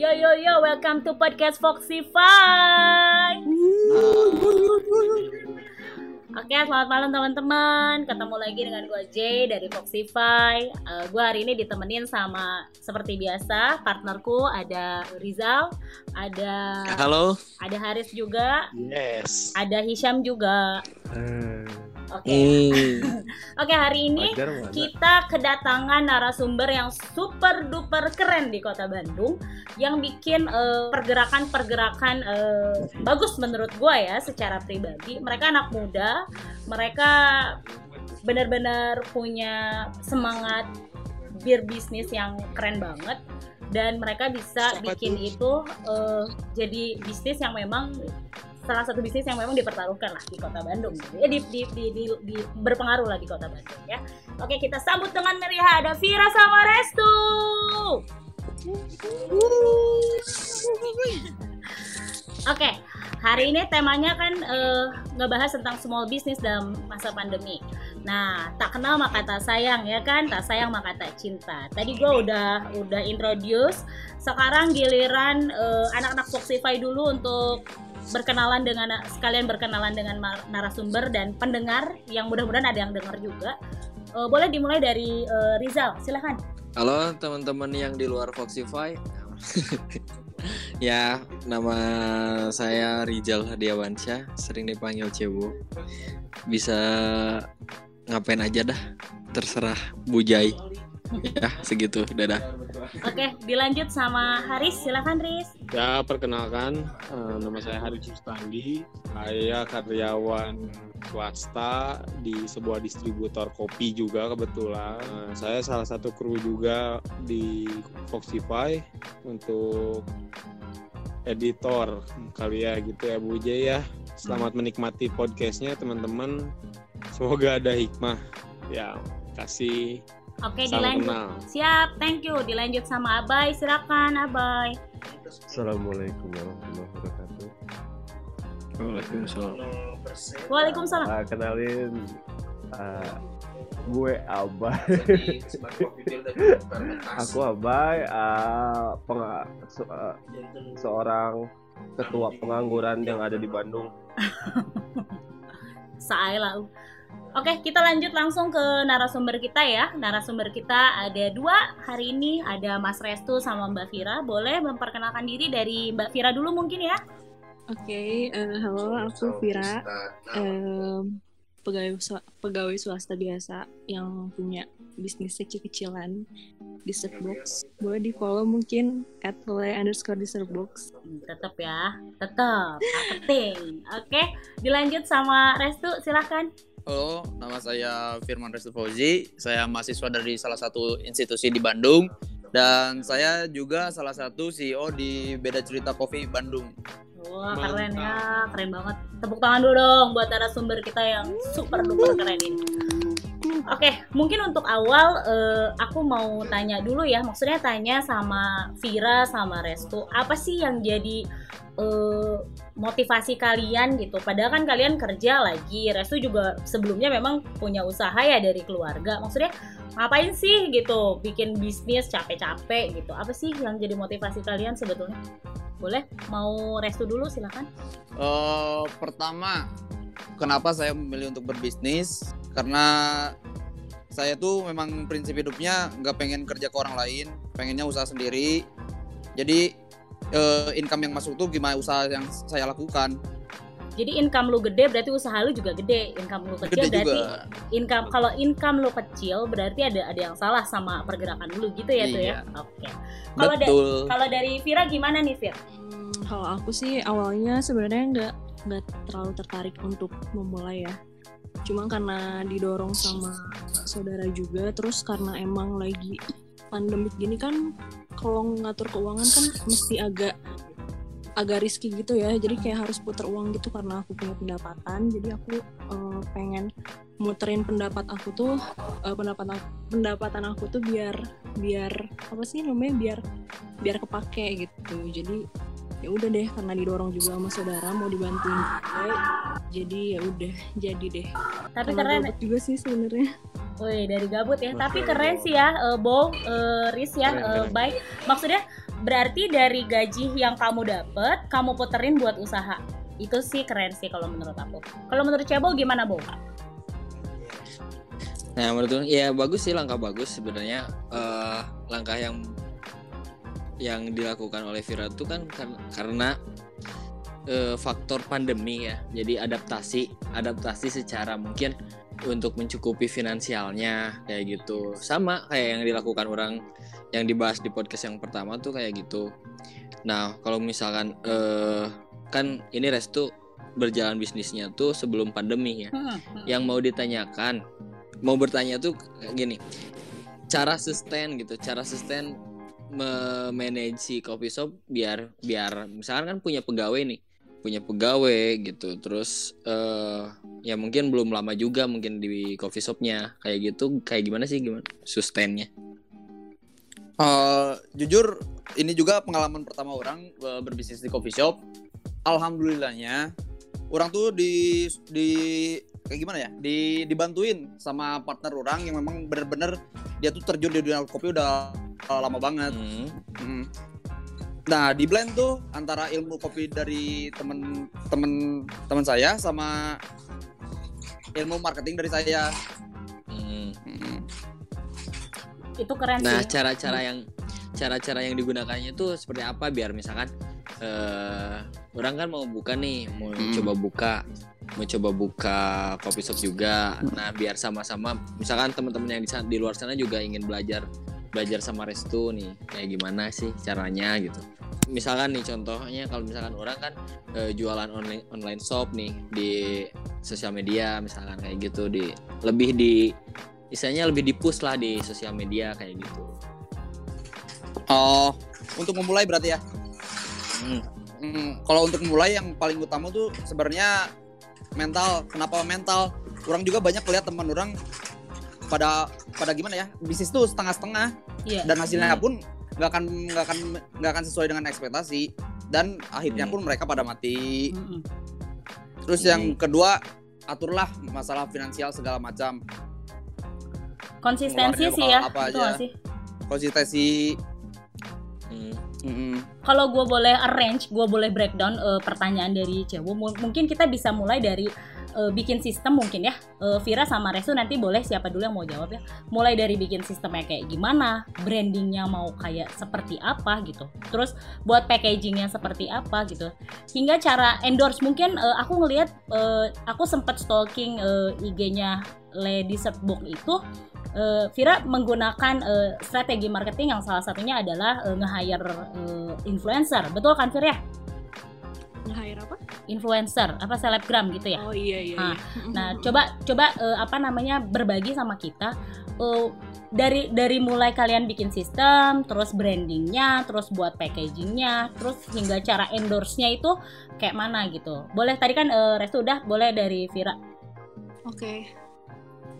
Yo yo yo, welcome to podcast Foxify. Oke, selamat malam teman-teman. Ketemu lagi dengan gue Jay dari Foxify. Uh, gue hari ini ditemenin sama seperti biasa partnerku ada Rizal, ada Halo. ada Haris juga, Yes. ada Hisham juga. Eh, Oke. Hmm. Oke, hari ini kita kedatangan narasumber yang super duper keren di kota Bandung yang bikin eh, pergerakan-pergerakan eh, bagus menurut gue ya secara pribadi. Mereka anak muda, mereka benar-benar punya semangat berbisnis yang keren banget dan mereka bisa Siapa bikin itu eh, jadi bisnis yang memang salah satu bisnis yang memang dipertaruhkan lah di kota Bandung ya. Di, di, di, di- di- berpengaruh lah di kota Bandung ya. Oke kita sambut dengan meriah ada Vira sama Restu oke hari ini temanya kan eh, ngebahas tentang small business dalam masa pandemi. Nah, tak kenal maka tak sayang ya kan, tak sayang maka tak cinta. Tadi gue udah udah introduce. Sekarang giliran eh, anak-anak Foxify dulu untuk berkenalan dengan sekalian berkenalan dengan narasumber dan pendengar yang mudah-mudahan ada yang dengar juga. Eh, boleh dimulai dari eh, Rizal, silahkan. Halo teman-teman yang di luar Foxify. ya, nama saya Rizal Hadiawansyah, sering dipanggil Cebu. Bisa ngapain aja dah, terserah Bujai. Ya, segitu. Dadah. Oke, dilanjut sama Haris, silahkan Riz. Ya, perkenalkan eh, nama saya Haris Sustandi. Saya karyawan swasta di sebuah distributor kopi juga kebetulan. Eh, saya salah satu kru juga di Foxify untuk editor kali ya gitu ya Bu J ya. Selamat menikmati podcastnya teman-teman. Semoga ada hikmah. Ya, kasih Oke, salam dilanjut. kenal. Siap, thank you. Dilanjut sama Abai, silakan Abai. Assalamualaikum warahmatullahi wabarakatuh. Waalaikumsalam. Waalaikumsalam. Ah, kenalin ah, gue Abai. Aku Abai, penga- se- ah, seorang ketua pengangguran yang ada di Bandung. Salah. Oke, kita lanjut langsung ke narasumber kita ya. Narasumber kita ada dua hari ini, ada Mas Restu sama Mbak Vira. Boleh memperkenalkan diri dari Mbak Vira dulu mungkin ya? Oke, eh, halo, aku Vira, Em, pegawai pegawai swasta biasa yang punya bisnis kecil-kecilan di Surfbox. Boleh di follow mungkin at underscore di Surfbox. Hmm, Tetap ya, tetap marketing. Oke, dilanjut sama Restu, silahkan. Halo, nama saya Firman Restu Fauzi. Saya mahasiswa dari salah satu institusi di Bandung. Dan saya juga salah satu CEO di Beda Cerita Coffee Bandung. Wah, keren ya, keren banget. Tepuk tangan dulu dong buat narasumber kita yang super duper keren ini. Oke, mungkin untuk awal eh, aku mau tanya dulu ya, maksudnya tanya sama Vira sama Restu, apa sih yang jadi eh, motivasi kalian gitu? Padahal kan kalian kerja lagi, Restu juga sebelumnya memang punya usaha ya dari keluarga. Maksudnya ngapain sih gitu, bikin bisnis capek-capek gitu? Apa sih yang jadi motivasi kalian sebetulnya? Boleh? Mau Restu dulu silakan. Eh, pertama, kenapa saya memilih untuk berbisnis? Karena saya tuh memang prinsip hidupnya nggak pengen kerja ke orang lain, pengennya usaha sendiri. Jadi eh, income yang masuk tuh gimana usaha yang saya lakukan. Jadi income lu gede berarti usaha lu juga gede. Income lu kecil Gede berarti juga. income kalau income lu kecil berarti ada ada yang salah sama pergerakan lu gitu ya tuh ya. Iya. Oke. Kalau da- Betul. kalau dari Vira gimana nih Vir? Hmm, kalau aku sih awalnya sebenarnya nggak nggak terlalu tertarik untuk memulai ya. Cuma karena didorong sama saudara juga, terus karena emang lagi pandemik gini kan, kalau ngatur keuangan kan mesti agak agak risky gitu ya. Jadi kayak harus putar uang gitu karena aku punya pendapatan. Jadi aku eh, pengen muterin pendapat aku tuh eh, pendapatan pendapatan aku tuh biar biar apa sih namanya biar biar kepake gitu. Jadi ya udah deh karena didorong juga sama saudara mau dibantuin juga jadi ya udah jadi deh Tapi Karena keren. juga sih sebenarnya Woi, dari gabut ya. Masya Tapi keren sih ya, eh, Bo, eh, Riz ya, Keren, keren. baik. Maksudnya berarti dari gaji yang kamu dapet kamu puterin buat usaha itu sih keren sih kalau menurut aku kalau menurut Cebo gimana Bo? Nah menurut ya bagus sih langkah bagus sebenarnya eh, langkah yang yang dilakukan oleh Vira itu kan kar- karena eh, faktor pandemi ya. Jadi adaptasi adaptasi secara mungkin untuk mencukupi finansialnya kayak gitu. Sama kayak yang dilakukan orang yang dibahas di podcast yang pertama tuh kayak gitu. Nah kalau misalkan eh, kan ini Restu berjalan bisnisnya tuh sebelum pandemi ya. Hmm, hmm. yang mau ditanyakan mau bertanya tuh kayak gini cara sustain gitu cara sustain memanage si coffee shop biar biar misalkan kan punya pegawai nih punya pegawai gitu. Terus eh ya mungkin belum lama juga mungkin di coffee shopnya. Kayak gitu kayak gimana sih gimana sustainnya? Eh, jujur ini juga pengalaman pertama orang eh, berbisnis di coffee shop. Alhamdulillahnya orang tuh di di kayak gimana ya? Di dibantuin sama partner orang yang memang bener-bener dia tuh terjun di dunia kopi udah lama banget. Hmm. Mm. Nah, di blend tuh antara ilmu kopi dari temen-temen teman saya sama ilmu marketing dari saya. Hmm. Mm. itu keren Nah, sih cara-cara yang cara-cara yang digunakannya itu seperti apa biar misalkan eh orang kan mau buka nih, mau Hmm. coba buka, mau coba buka coffee shop juga. Nah, biar sama-sama misalkan teman-teman yang di, di luar sana juga ingin belajar belajar sama Restu nih, kayak gimana sih caranya gitu. Misalkan nih contohnya kalau misalkan orang kan eh, jualan online online shop nih di sosial media misalkan kayak gitu di lebih di istilahnya lebih di push lah di sosial media kayak gitu. Oh, untuk memulai berarti ya? Hmm. Hmm, kalau untuk mulai yang paling utama tuh sebenarnya mental. Kenapa mental? Orang juga banyak lihat teman orang pada pada gimana ya bisnis tuh setengah-setengah Iya. dan hasilnya Hmm. pun nggak akan nggak akan nggak akan sesuai dengan ekspektasi dan akhirnya Hmm. pun mereka pada mati. Mm-mm. Terus yang kedua aturlah masalah finansial segala macam konsistensi sih ya apa betul aja. sih konsistensi. Hmm. Mm-mm. kalau gue boleh arrange, gue boleh breakdown eh, pertanyaan dari Cewo. M- Mungkin kita bisa mulai dari eh, bikin sistem mungkin ya. Eh, Vira sama Resu nanti boleh siapa dulu yang mau jawab ya. Mulai dari bikin sistemnya kayak gimana, brandingnya mau kayak seperti apa gitu. Terus buat packagingnya seperti apa gitu. Hingga cara endorse mungkin eh, aku ngelihat eh, aku sempat stalking eh, IG-nya Lady Dessert Book itu eh, Vira menggunakan eh, strategi marketing yang salah satunya adalah eh, nge-hire eh, influencer. Betul kan Vira? Nge-hire apa? Influencer, apa selebgram gitu ya? Oh iya iya. Ah, iya. Nah, coba coba eh, apa namanya berbagi sama kita eh, dari dari mulai kalian bikin sistem, terus brandingnya, terus buat packagingnya, terus hingga cara endorse-nya itu kayak mana gitu. Boleh tadi kan eh, Restu udah, boleh dari Vira. Oke,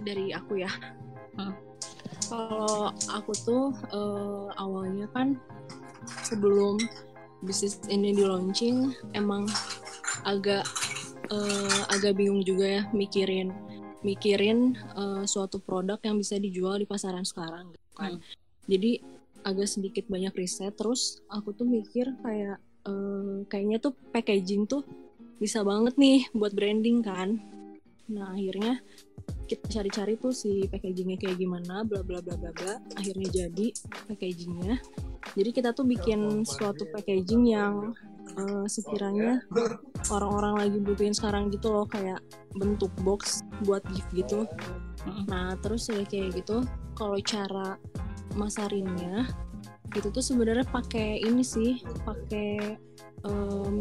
dari aku ya. Hmm. Kalau aku tuh eh, awalnya kan sebelum bisnis ini di launching emang agak eh, agak bingung juga ya mikirin mikirin eh, suatu produk yang bisa dijual di pasaran sekarang gitu kan. Jadi agak sedikit banyak riset terus aku tuh mikir kayak eh, kayaknya tuh packaging tuh bisa banget nih buat branding kan. Nah, akhirnya kita cari-cari tuh si packagingnya kayak gimana, bla bla bla bla bla. Akhirnya jadi packagingnya. Jadi kita tuh bikin suatu packaging yang eh, sekiranya orang-orang lagi butuhin sekarang gitu loh, kayak bentuk box buat gift gitu. Nah, terus ya kayak gitu. Kalau cara masarinnya itu tuh sebenarnya pakai ini sih, pakai em,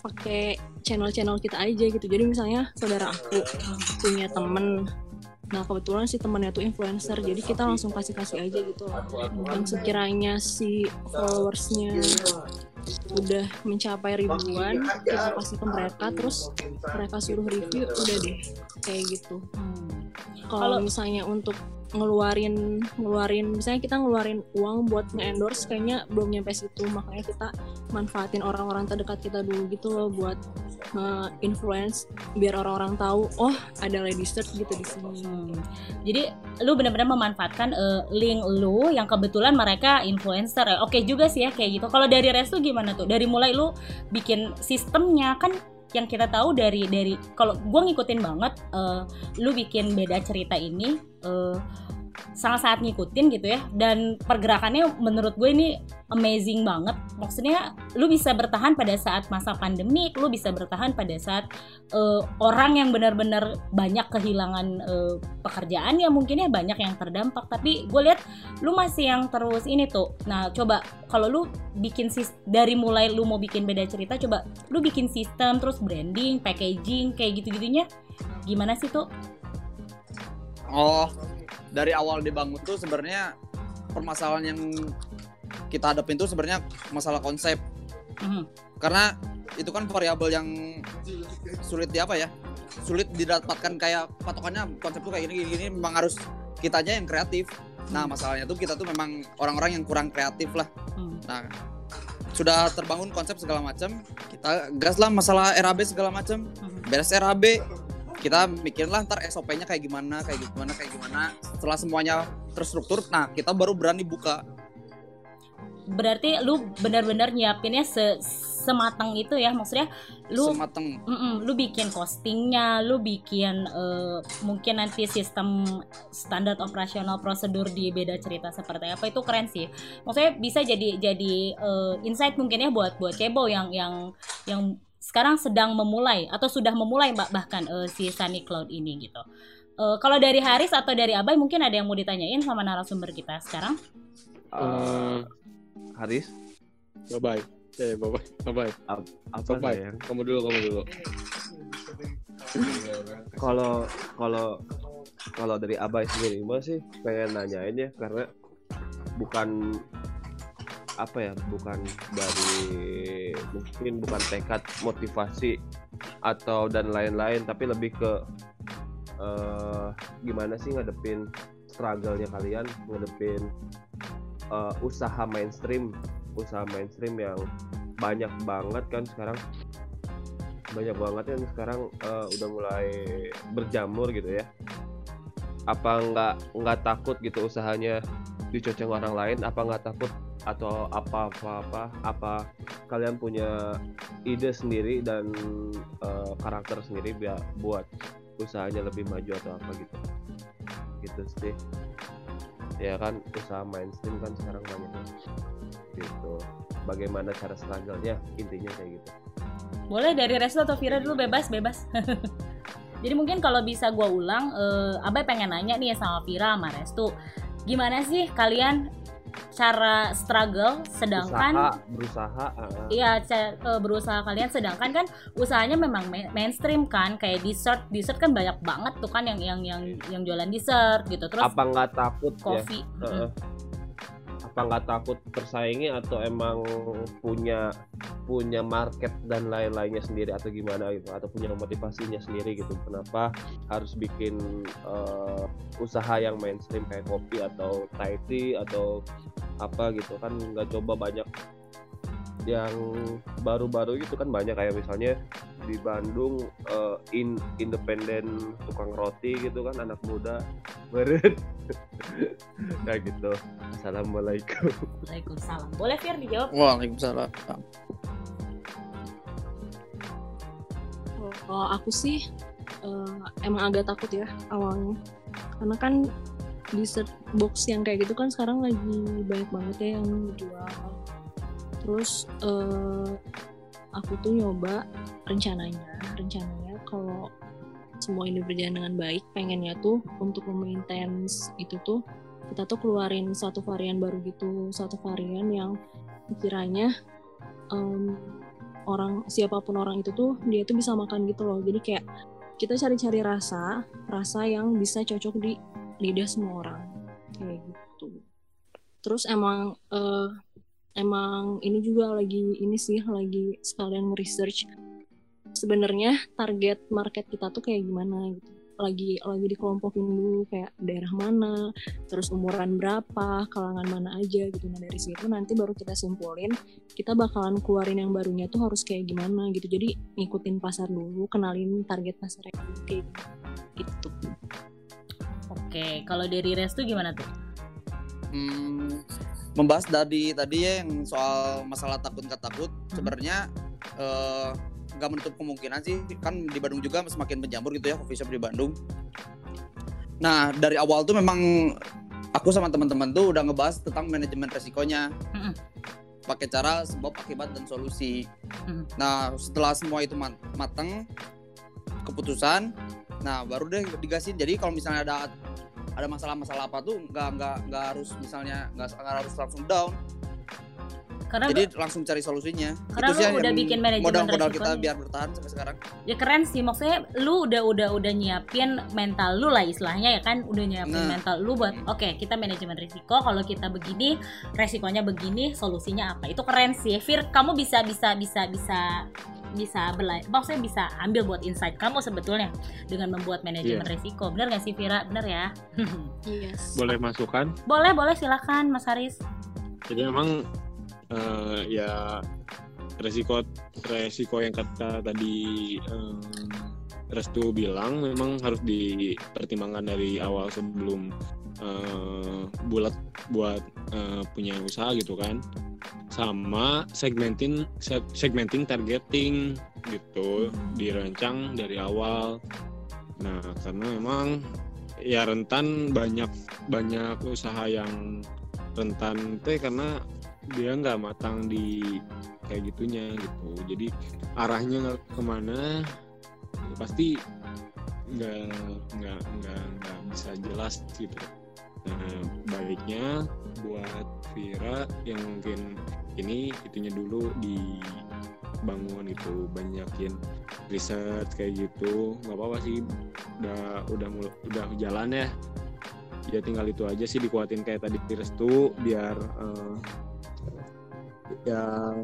pakai channel-channel kita aja gitu. Jadi misalnya saudara aku punya temen, nah kebetulan si temennya tuh influencer, jadi kita langsung kasih-kasih aja gitu. loh. Yang sekiranya si followersnya udah mencapai ribuan, kita kasih ke mereka, terus mereka suruh review, udah deh kayak gitu. Hmm. Kalau- misalnya untuk ngeluarin ngeluarin misalnya kita ngeluarin uang buat nge-endorse kayaknya belum nyampe situ makanya kita manfaatin orang-orang terdekat kita dulu gitu loh buat nge-influence biar orang-orang tahu oh ada lady search gitu di sini Hmm. Jadi lu benar-benar memanfaatkan eh, link lu yang kebetulan mereka influencer ya. Oke juga sih ya kayak gitu. Kalau dari Restu gimana tuh? Dari mulai lu bikin sistemnya kan yang kita tahu dari dari kalau gua ngikutin banget eh, lu bikin beda cerita ini eh, sangat-sangat ngikutin gitu ya. Dan pergerakannya menurut gue ini amazing banget. Maksudnya lu bisa bertahan pada saat masa pandemi lu bisa bertahan pada saat eh, orang yang benar-benar banyak kehilangan eh, pekerjaan ya mungkin ya banyak yang terdampak. Tapi gue lihat lu masih yang terus ini tuh. Nah coba kalau lu bikin sis dari mulai lu mau bikin beda cerita coba lu bikin sistem terus branding packaging kayak gitu-gitunya gimana sih tuh Oh, dari awal dibangun tuh sebenarnya permasalahan yang kita hadapin tuh sebenarnya masalah konsep. Mhm. Karena itu kan variabel yang sulit di apa ya? Sulit didapatkan kayak patokannya konsep tuh kayak gini gini, gini memang harus kitanya yang kreatif. Nah, masalahnya tuh kita tuh memang orang-orang yang kurang kreatif lah. Hmm. Nah, sudah terbangun konsep segala macam, kita gas lah masalah RAB segala macam. Mhm. Beres RAB, kita mikirin lah ntar SOP-nya kayak gimana, kayak gimana, kayak gimana. Setelah semuanya terstruktur, nah kita baru berani buka. berarti lu benar-benar nyiapinnya se sematang itu ya maksudnya lu Semateng. Mm-mm, lu bikin costingnya, lu bikin eh, mungkin nanti sistem standar operasional prosedur di beda cerita seperti apa itu keren sih. Maksudnya bisa jadi jadi eh, insight mungkin ya buat buat cebo yang yang yang sekarang sedang memulai atau sudah memulai mbak bahkan eh, si Sunny Cloud ini gitu. Eh, kalau dari Haris atau dari Abai mungkin ada yang mau ditanyain sama narasumber kita sekarang? Eh, Haris Bye bye. Ya, bye bye. Bye bye. apa Bye. sayang Kamu dulu, kamu dulu. kalau kalau kalau dari Abai sendiri mah sih pengen nanyain ya karena bukan apa ya bukan dari mungkin bukan tekad motivasi atau dan lain-lain tapi lebih ke eh, gimana sih ngadepin struggle-nya kalian ngadepin eh, usaha mainstream usaha mainstream yang banyak banget kan sekarang. Banyak banget kan sekarang eh, udah mulai berjamur gitu ya. Apa nggak nggak takut gitu usahanya dicocok orang lain apa nggak takut atau apa apa apa apa kalian punya ide sendiri dan eh, karakter sendiri biar buat usahanya lebih maju atau apa gitu. Gitu sih. Ya kan usaha mainstream kan sekarang banyak ya. gitu. Bagaimana cara struggle-nya? Intinya kayak gitu. Boleh dari Restu atau Vira dulu bebas bebas. Jadi mungkin kalau bisa gua ulang, eh, Abai pengen nanya nih sama Vira sama Restu, gimana sih kalian cara struggle sedangkan usaha berusaha Iya, ca- eh, berusaha kalian sedangkan kan usahanya memang main- mainstream kan, kayak dessert, dessert kan banyak banget tuh kan yang yang yang yang jualan dessert gitu. Terus apa nggak takut ya coffee. Heeh. Apa nggak takut tersaingi atau emang punya punya market dan lain-lainnya sendiri atau gimana gitu? Atau punya motivasinya sendiri gitu? Kenapa harus bikin eh, usaha yang mainstream kayak kopi atau Thai tea atau apa gitu? Kan nggak coba banyak yang baru-baru gitu kan banyak. Kayak misalnya di Bandung eh, in independen tukang roti gitu kan anak muda beren kayak gitu assalamualaikum Waalaikumsalam. Boleh Fir dijawab? Waalaikumsalam. Kalau aku sih eh, emang agak takut ya awalnya, karena kan dessert box yang kayak gitu kan sekarang lagi banyak banget ya yang dijual. Terus eh, aku tuh nyoba rencananya, rencananya kalau semua ini berjalan dengan baik, pengennya tuh untuk memaintains itu tuh kita tuh keluarin satu varian baru gitu, satu varian yang kiranya em, orang siapa pun orang itu tuh dia tuh bisa makan gitu loh. Jadi kayak kita cari-cari rasa rasa yang bisa cocok di lidah semua orang. Kayak gitu. Terus emang eh, emang ini juga lagi ini sih lagi sekalian research sebenarnya target market kita tuh kayak gimana gitu. Lagi lagi dikelompokin dulu kayak daerah mana terus umuran berapa kalangan mana aja gitu. Nah dari situ nanti baru kita simpulin kita bakalan keluarin yang barunya tuh harus kayak gimana gitu. Jadi ngikutin pasar dulu kenalin target pasar yang kayak gitu. Oke, kalau dari Restu gimana tuh? Hmm, membahas dari tadi ya yang soal masalah takut nggak takut. Hmm. sebenarnya eh, nggak menutup kemungkinan sih kan di Bandung juga semakin menjamur gitu ya coffee shop di Bandung. Nah dari awal tuh memang aku sama teman-teman tuh udah ngebahas tentang manajemen resikonya pakai cara sebab akibat dan solusi. Mm. Nah setelah semua itu mat- mateng keputusan, nah baru deh digasin. Jadi kalau misalnya ada ada masalah-masalah apa tuh nggak nggak nggak harus misalnya nggak harus langsung down Karena jadi langsung cari solusinya. Karena lu sih udah yang bikin manajemen modal-modal kita resikonya. biar bertahan sampai sekarang. Ya keren sih. Maksudnya lu udah udah udah nyiapin mental lu lah istilahnya ya kan? Udah nyiapin Nah. mental lu buat Hmm. oke kita manajemen risiko. Kalau kita begini resikonya begini solusinya apa? Itu keren sih. Fir kamu bisa bisa bisa bisa bisa bela maksudnya bisa ambil buat insight kamu sebetulnya dengan membuat manajemen risiko. Bener gak sih Vira bener ya? Yes boleh masukan boleh boleh. Silakan Mas Haris. Jadi memang eh, ya resiko resiko yang kata tadi eh, Restu bilang memang harus dipertimbangkan dari awal sebelum eh, bulat buat eh, punya usaha gitu kan. Sama segmenting seg- segmenting targeting gitu dirancang dari awal. Nah karena memang ya rentan banyak banyak usaha yang rentan teh karena dia nggak matang di kayak gitunya gitu. Jadi arahnya ke mana ya pasti nggak nggak nggak nggak bisa jelas gitu. Nah baiknya buat Vira yang mungkin ini itunya dulu dibangun gitu banyakin riset kayak gitu. Nggak apa-apa sih udah udah udah jalan ya. Ya tinggal itu aja sih dikuatin kayak tadi di restu biar eh, ya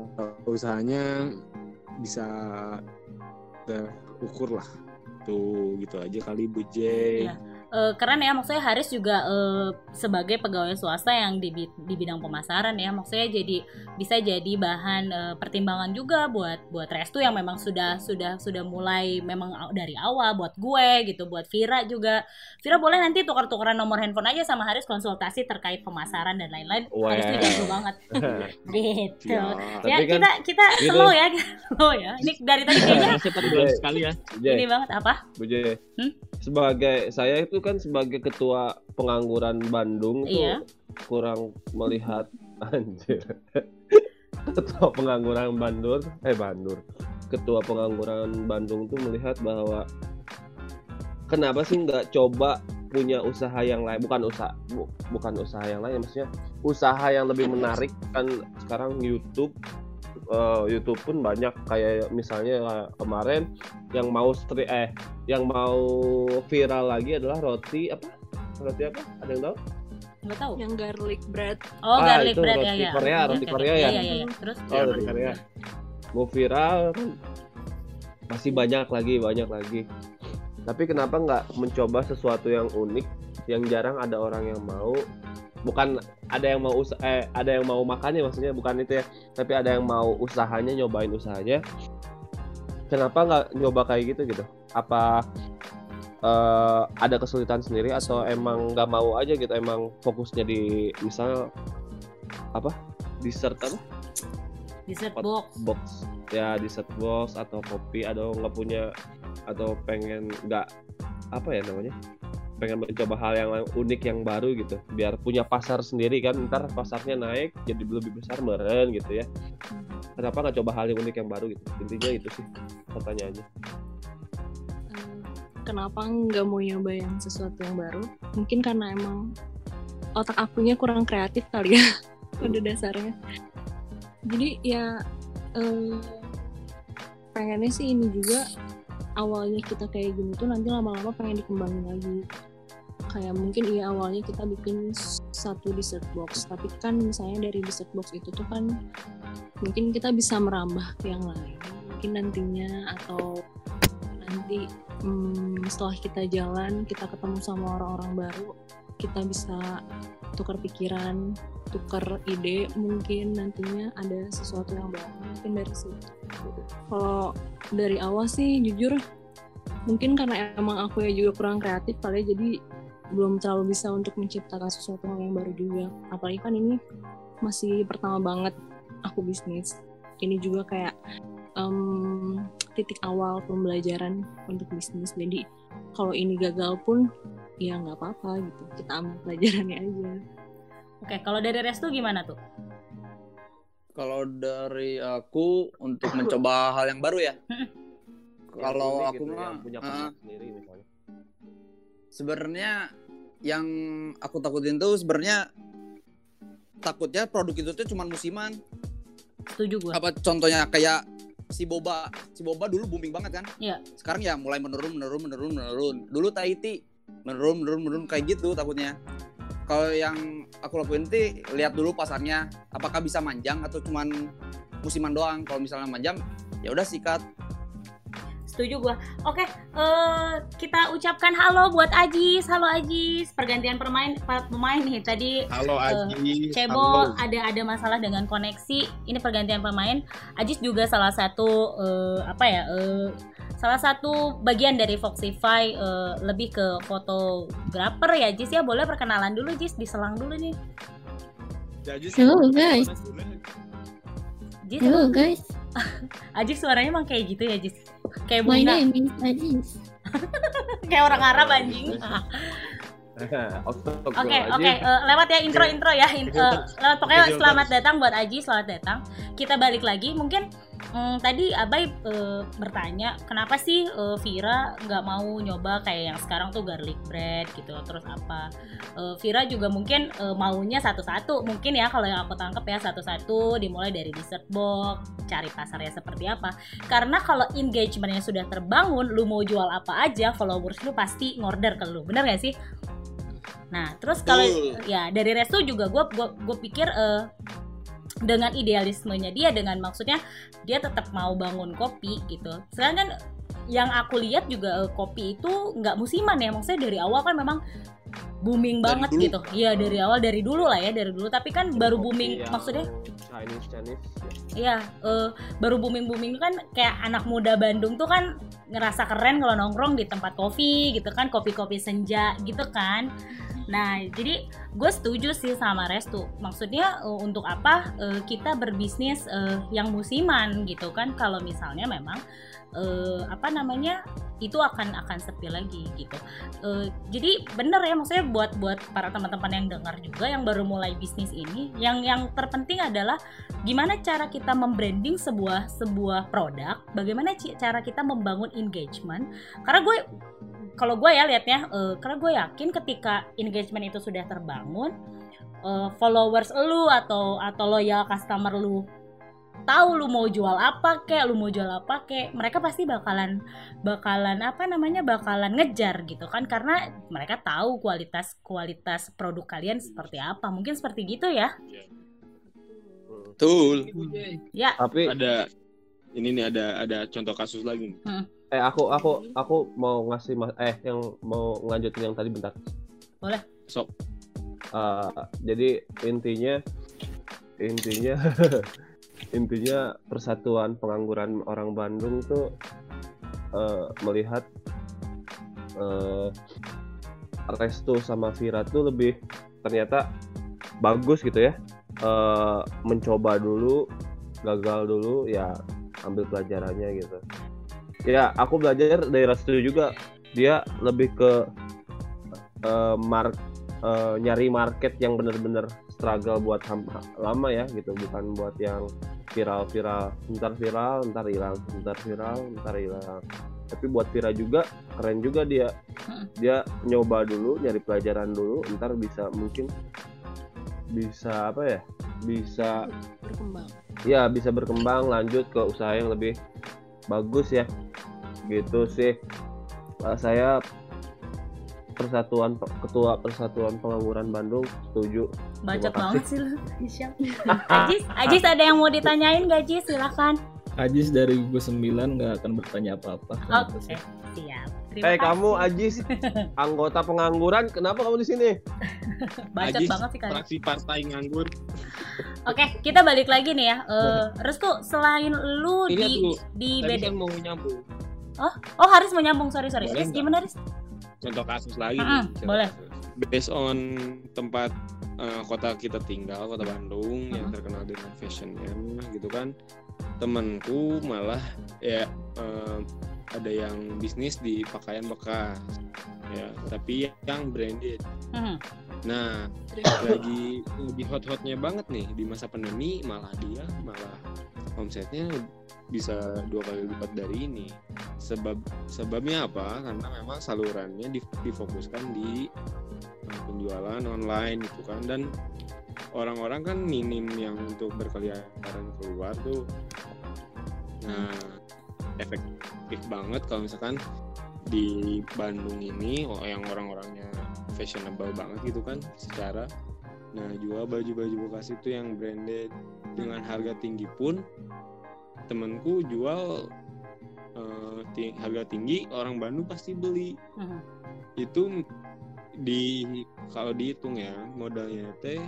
usahanya bisa terukur lah tuh gitu aja kali Bu J Iya. Eh, keren ya maksudnya Haris juga eh, sebagai pegawai swasta yang di, di bidang pemasaran ya maksudnya jadi bisa jadi bahan eh, pertimbangan juga buat buat Restu yang memang sudah sudah sudah mulai memang dari awal buat gue gitu buat Vira juga. Vira boleh nanti tukar-tukaran nomor handphone aja sama Haris konsultasi terkait pemasaran dan lain-lain. Haris tuh Well. jago banget. Gitu. Ya Tapi kan kita kita gitu. slow ya slow ya. Ini dari tadi kayaknya cepat banget sekali ya. Ini banget. Apa? Bu Jay. Hmm? Sebagai saya itu kan sebagai ketua pengangguran Bandung tuh Iya. kurang melihat anjir. ketua pengangguran Bandung eh Bandung. Ketua pengangguran Bandung tuh melihat bahwa kenapa sih nggak coba punya usaha yang lain bukan usaha bu- bukan usaha yang lain maksudnya usaha yang lebih menarik kan sekarang YouTube eh, YouTube pun banyak kayak misalnya kayak kemarin yang mau stri eh yang mau viral lagi adalah roti apa? Roti apa? Ada yang tahu? Nggak tahu. Yang garlic bread. Oh Ah, garlic itu bread ya roti ya. Korea, roti Korea oke. ya? iya iya. Iya terus oh Ya, roti Korea. Mau viral masih banyak lagi banyak lagi. Tapi kenapa nggak mencoba sesuatu yang unik yang jarang ada orang yang mau bukan ada yang mau eh, ada yang mau makannya maksudnya bukan itu ya tapi ada yang mau usahanya nyobain usahanya. Kenapa nggak nyoba kayak gitu gitu? Apa eh, ada kesulitan sendiri atau emang nggak mau aja gitu emang fokusnya di misal apa? Dessert apa? Dessert Pot- box. box. Ya dessert box atau kopi atau nggak punya atau pengen nggak apa ya namanya pengen mencoba hal yang unik yang baru gitu. Biar punya pasar sendiri kan ntar pasarnya naik jadi lebih besar meren gitu ya. Kenapa nggak coba hal yang unik yang baru gitu? Intinya itu sih pertanyaannya. Eh, kenapa nggak mau nyoba yang sesuatu yang baru? Mungkin karena emang otak akunya kurang kreatif kali ya pada dasarnya. Jadi ya eh, pengennya sih ini juga awalnya kita kayak gini tuh nanti lama-lama pengen dikembangin lagi. Kayak mungkin iya awalnya kita bikin satu dessert box tapi kan misalnya dari dessert box itu tuh kan mungkin kita bisa merambah ke yang lain. Mungkin nantinya atau nanti hmm, setelah kita jalan kita ketemu sama orang-orang baru kita bisa tukar pikiran tukar ide mungkin nantinya ada sesuatu yang baru mungkin dari situ kalau dari awal sih jujur mungkin karena emang aku ya juga kurang kreatif kali ya, jadi belum terlalu bisa untuk menciptakan sesuatu yang baru juga. Apalagi kan ini masih pertama banget aku bisnis. Ini juga kayak em, titik awal pembelajaran untuk bisnis. Jadi kalau ini gagal pun ya nggak apa-apa gitu kita ambil pelajarannya aja Oke, kalau dari Restu gimana tuh? Kalau dari aku untuk mencoba hal yang baru ya. Kalau aku gitu, mah, punya sendiri misalnya Sebenarnya yang aku takutin tuh sebenarnya takutnya produk itu tuh cuma musiman. Setuju gue. Apa contohnya kayak si boba, si boba dulu booming banget kan? Iya. Sekarang ya mulai menurun, menurun, menurun, menurun. Dulu Tahiti menurun, menurun, menurun kayak gitu takutnya. Kalau yang aku lakuin tuh lihat dulu pasarnya, apakah bisa manjang atau cuman musiman doang. Kalau misalnya manjang, ya udah sikat. Setuju gue. Oke, eh, kita ucapkan halo buat Ajis. Halo Ajis. Pergantian pemain pemain nih tadi Halo Aji. Cebo ada ada masalah dengan koneksi. Ini pergantian pemain. Ajis juga salah satu eh, apa ya? eh, salah satu bagian dari Foxify eh, lebih ke fotografer ya Jis ya. Boleh perkenalan dulu Jis, diselang dulu nih. Hello, guys. Jis, Hello guys, Ajis suaranya emang kayak gitu ya Jis. Kayak my bunga, name is Ajis. kayak orang Arab anjing. Oke, Oke oke eh, lewat ya intro intro ya In- eh, lewat pokoknya selamat datang buat Aji selamat datang kita balik lagi mungkin mm, tadi Abai eh, bertanya kenapa sih eh, Vira nggak mau nyoba kayak yang sekarang tuh garlic bread gitu terus apa? Eh, Vira juga mungkin eh, maunya satu-satu mungkin ya kalau yang aku tangkap ya satu-satu dimulai dari dessert box cari pasarnya seperti apa. Karena kalau engagementnya sudah terbangun lu mau jual apa aja followers lu pasti ngorder ke lu bener gak sih? Nah, terus kalau ya dari Restu juga gue gua pikir eh, dengan idealismenya dia dengan maksudnya dia tetap mau bangun kopi gitu. Sedangkan yang aku lihat juga eh, kopi itu nggak musiman ya, maksudnya dari awal kan memang booming Dari banget dulu. gitu. Iya dari awal dari dulu lah ya dari dulu. Tapi kan baru booming maksudnya Chinese Chinese ya. Iya, eh, baru booming booming kan kayak anak muda Bandung tuh kan ngerasa keren kalau nongkrong di tempat kopi gitu kan, kopi-kopi senja gitu kan. Nah, jadi gue setuju sih sama Restu. Maksudnya eh, untuk apa eh, kita berbisnis eh, yang musiman gitu kan? Kalau misalnya memang eh, apa namanya itu akan akan sepi lagi gitu. Eh, jadi bener ya maksudnya buat buat para teman-teman yang dengar juga yang baru mulai bisnis ini, yang yang terpenting adalah gimana cara kita membranding sebuah sebuah produk, bagaimana cara kita membangun engagement. Karena gue kalau gue ya liatnya, eh, karena gue yakin ketika engagement itu sudah terbangun, eh, followers lu atau atau loyal customer lu tahu lu mau jual apa kek, lu mau jual apa kek, mereka pasti bakalan bakalan apa namanya bakalan ngejar gitu kan karena mereka tahu kualitas kualitas produk kalian seperti apa. Mungkin seperti gitu ya. Hmm. Betul. Ya, Tapi Ada ini nih ada ada contoh kasus lagi. nih. Eh aku aku aku mau ngasih mas eh yang mau ngelanjutin yang tadi bentar. Boleh. Sok. Eh, jadi intinya intinya intinya persatuan pengangguran orang Bandung tuh eh, melihat eh, Restu sama Vira tuh lebih ternyata bagus gitu ya Eh, mencoba dulu gagal dulu ya ambil pelajarannya gitu ya aku belajar dari Restu juga. Dia lebih ke eh, mark eh, nyari market yang bener-bener struggle buat lama ya gitu. Bukan buat yang viral-viral. Ntar viral ntar hilang. Ntar viral ntar hilang. Tapi buat viral juga keren juga dia. Mm. dia nyoba dulu nyari pelajaran dulu ntar bisa mungkin bisa apa ya bisa berkembang. Ya bisa berkembang lanjut ke usaha yang lebih bagus ya gitu sih Eh, saya persatuan ketua persatuan pengangguran Bandung setuju bacot banget sih lu. Ajis, Ajis ada yang mau ditanyain gak Jis? Silahkan. Ajis dari gugus 9 nggak akan bertanya apa-apa. Oke, siap. Terima Eh kasih. kamu Ajis anggota pengangguran, kenapa kamu di sini? Bacot Ajis, banget sih kalian. fraksi partai nganggur. Oke, kita balik lagi nih ya. Eh, Restu, selain lu Ini di aku, di Tadi BD. kan mau nyambung Oh, Haris mau nyambung. Sorry, sorry. Nggak? gimana, Riz? contoh kasus lagi nih. boleh. Based on tempat eh, kota kita tinggal, kota Bandung yang Mm-mm. terkenal dengan fashionnya gitu kan. Temanku malah ya eh, ada yang bisnis di pakaian bekas ya, tapi yang branded. Mhm. Nah, lagi lagi hot-hotnya banget nih di masa pandemi malah dia malah omsetnya bisa dua kali lipat dari ini. Sebab sebabnya apa? Karena memang salurannya di- difokuskan di penjualan online gitu kan. Dan orang-orang kan minim yang untuk berkeliaran keluar tuh. Nah efektif banget kalau misalkan di Bandung ini yang orang-orangnya fashionable banget gitu kan secara. Nah jual baju-baju bekas itu yang branded dengan harga tinggi pun temenku jual eh, ti- harga tinggi orang Bandung pasti beli Mhm. itu di kalau dihitung ya modalnya teh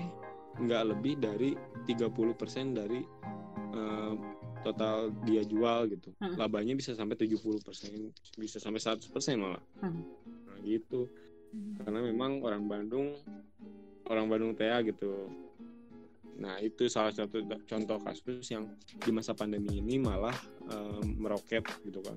nggak lebih dari 30% dari eh, total dia jual gitu Hmm. labanya bisa sampai 70% bisa sampai 100% malah Hmm. nah gitu karena memang orang Bandung orang Bandung TA gitu nah itu salah satu contoh kasus yang di masa pandemi ini malah eh, meroket gitu kan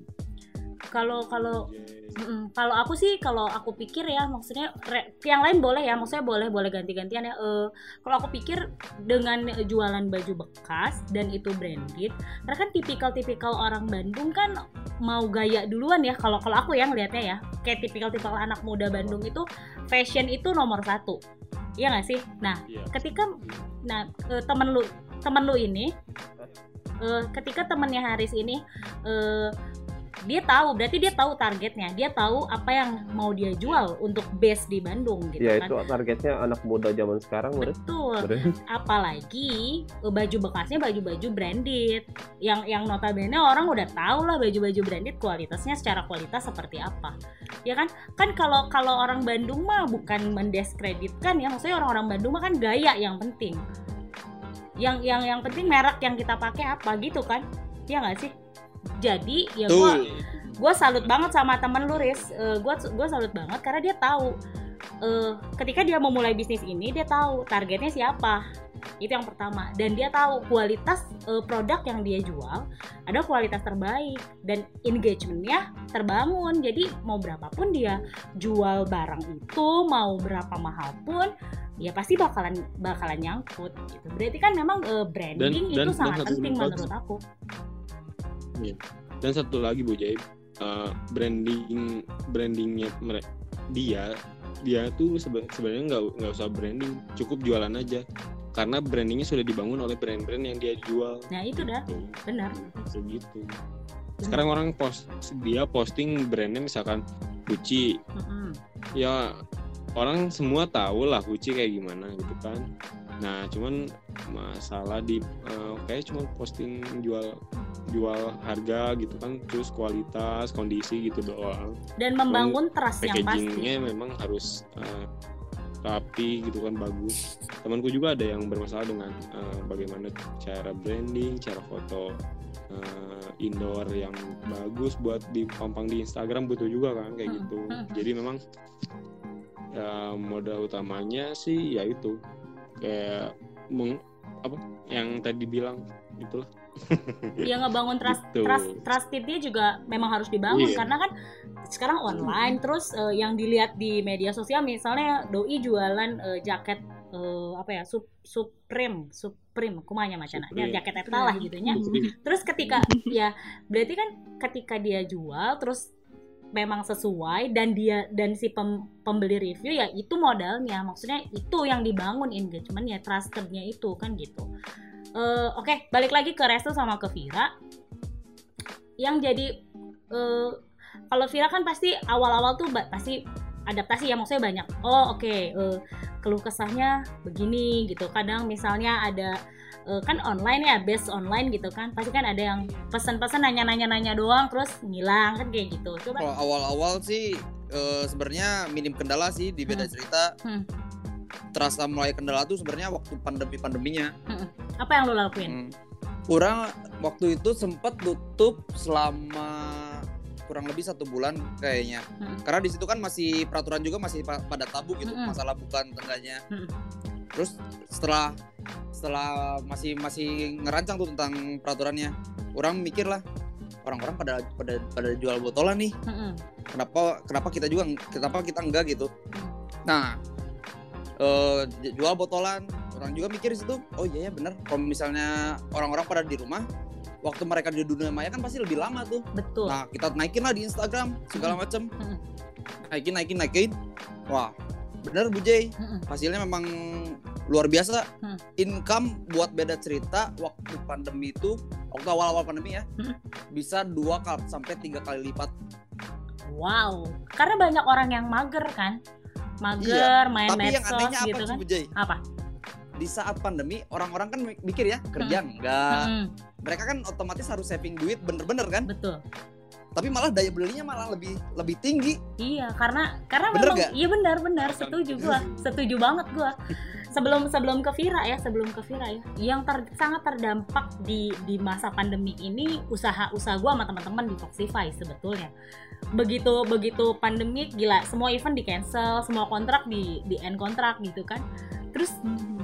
Kalau kalau Mm-mm. Kalau aku sih, kalau aku pikir ya, maksudnya re- yang lain boleh ya, maksudnya boleh boleh ganti-gantian ya. Eh, kalau aku pikir dengan jualan baju bekas dan itu branded, karena kan tipikal-tipikal orang Bandung kan mau gaya duluan ya. Kalau kalau aku yang lihatnya ya, kayak tipikal-tipikal anak muda Bandung itu fashion itu nomor satu, Iya nggak sih? Nah, iya. ketika nah eh, temen lu temen lu ini eh, ketika temennya Haris ini eh, dia tahu berarti dia tahu targetnya. Dia tahu apa yang mau dia jual untuk base di Bandung gitu Ya kan. itu targetnya anak muda zaman sekarang betul. Bener. apalagi eh, baju bekasnya baju-baju branded. Yang yang notabene orang udah tahu lah baju-baju branded kualitasnya secara kualitas seperti apa. Ya kan? Kan kalau kalau orang Bandung mah bukan mendiskreditkan ya. Maksudnya orang-orang Bandung mah kan gaya yang penting. Yang yang yang penting merek yang kita pakai apa gitu kan? Ya nggak sih jadi ya gue gue salut banget sama temen lu Riz. Gue gue salut banget karena dia tahu eh, ketika dia memulai bisnis ini dia tahu targetnya siapa. Itu yang pertama. Dan dia tahu kualitas eh, produk yang dia jual ada kualitas terbaik dan engagementnya terbangun. Jadi mau berapapun dia jual barang itu mau berapa mahal pun ya pasti bakalan bakalan nyangkut gitu. Berarti kan memang eh, branding Dan- itu dan- dan sangat satu penting menurut aku dan satu lagi Bu Jaib eh, branding brandingnya mere- dia dia tuh sebe- sebenarnya nggak nggak usah branding cukup jualan aja. Karena brandingnya sudah dibangun oleh brand-brand yang dia jual. Nah itu dah. Tuh, benar. Segitu sekarang orang post dia posting brandnya misalkan Gucci. Mm-mm. ya orang semua tahu lah Gucci kayak gimana gitu kan nah cuman masalah di eh, kayak cuma posting jual jual harga gitu kan terus kualitas kondisi gitu doang. Dan membangun trust yang pasti. packagingnya memang harus eh, rapi gitu kan bagus. Temanku juga ada yang bermasalah dengan eh, bagaimana cara branding cara foto eh, indoor yang bagus buat dipampang di Instagram butuh juga kan kayak Hmm, gitu. Hmm. jadi memang ya modal utamanya sih ya itu kayak meng, apa yang tadi bilang itulah ya ngebangun trust Gitu. trust trustednya juga memang harus dibangun Iya. karena kan sekarang online terus eh, yang dilihat di media sosial misalnya doi jualan eh, jaket eh, apa ya sup, supreme supreme kumanya macam ya Supreme. jaket eta lah gitu nya terus ketika ya berarti kan ketika dia jual terus memang sesuai dan dia dan si pem- pembeli review ya itu modalnya. Maksudnya itu yang dibangun engagementnya trustednya itu kan gitu. Eh, oke balik lagi ke Restu sama ke Vira. Yang jadi eh, kalau Vira kan pasti awal-awal tuh pasti adaptasi ya maksudnya banyak. Oh oke eh, keluh kesahnya begini gitu. Kadang misalnya ada eh, kan online ya base online gitu kan pasti kan ada yang pesan-pesan nanya-nanya nanya doang terus ngilang kan kayak gitu coba Kalau awal-awal sih eh, sebenarnya minim kendala sih di beda Hmm. cerita. Hmm. Terasa mulai kendala tuh sebenarnya waktu pandemi-pandeminya. apa yang lo lakuin Hmm. Kurang waktu itu sempat tutup selama kurang lebih satu bulan kayaknya. Hmm. Karena di situ kan masih peraturan juga masih pa- pada tabu gitu Mm-mm. masalah bukan tengganya. Mm. Terus setelah setelah masih masih ngerancang tuh tentang peraturannya, orang mikir lah orang-orang pada pada pada jual botolan nih. Mm-mm. Kenapa kenapa kita juga kenapa kita enggak gitu? Nah, eh, jual botolan orang juga mikir di situ oh iya ya bener kalau misalnya orang-orang pada di rumah waktu mereka di dunia maya kan pasti lebih lama tuh betul nah kita naikin lah di Instagram segala macem Mm. naikin naikin naikin wah bener Bu Jay? Hasilnya memang luar biasa. Hmm. income buat beda cerita waktu pandemi itu waktu awal-awal pandemi ya Hmm. bisa dua kali sampai tiga kali lipat. Wow. Karena banyak orang yang mager kan? Mager main Iya, tapi yang medsos anehnya apa gitu kan? Bu Jay? apa? Di saat pandemi orang-orang kan mikir ya kerja enggak. Mm-mm. mereka kan otomatis harus saving duit bener-bener kan? Betul tapi malah daya belinya malah lebih lebih tinggi Iya, karena karena Bener memang gak? iya benar benar setuju gua. Setuju banget gua. Sebelum sebelum ke Vira ya, sebelum ke Vira ya. Yang ter- sangat terdampak di di masa pandemi ini usaha-usaha gua sama teman-teman di Foxify sebetulnya. Begitu begitu pandemi gila, semua event di cancel, semua kontrak di di end kontrak gitu kan. Terus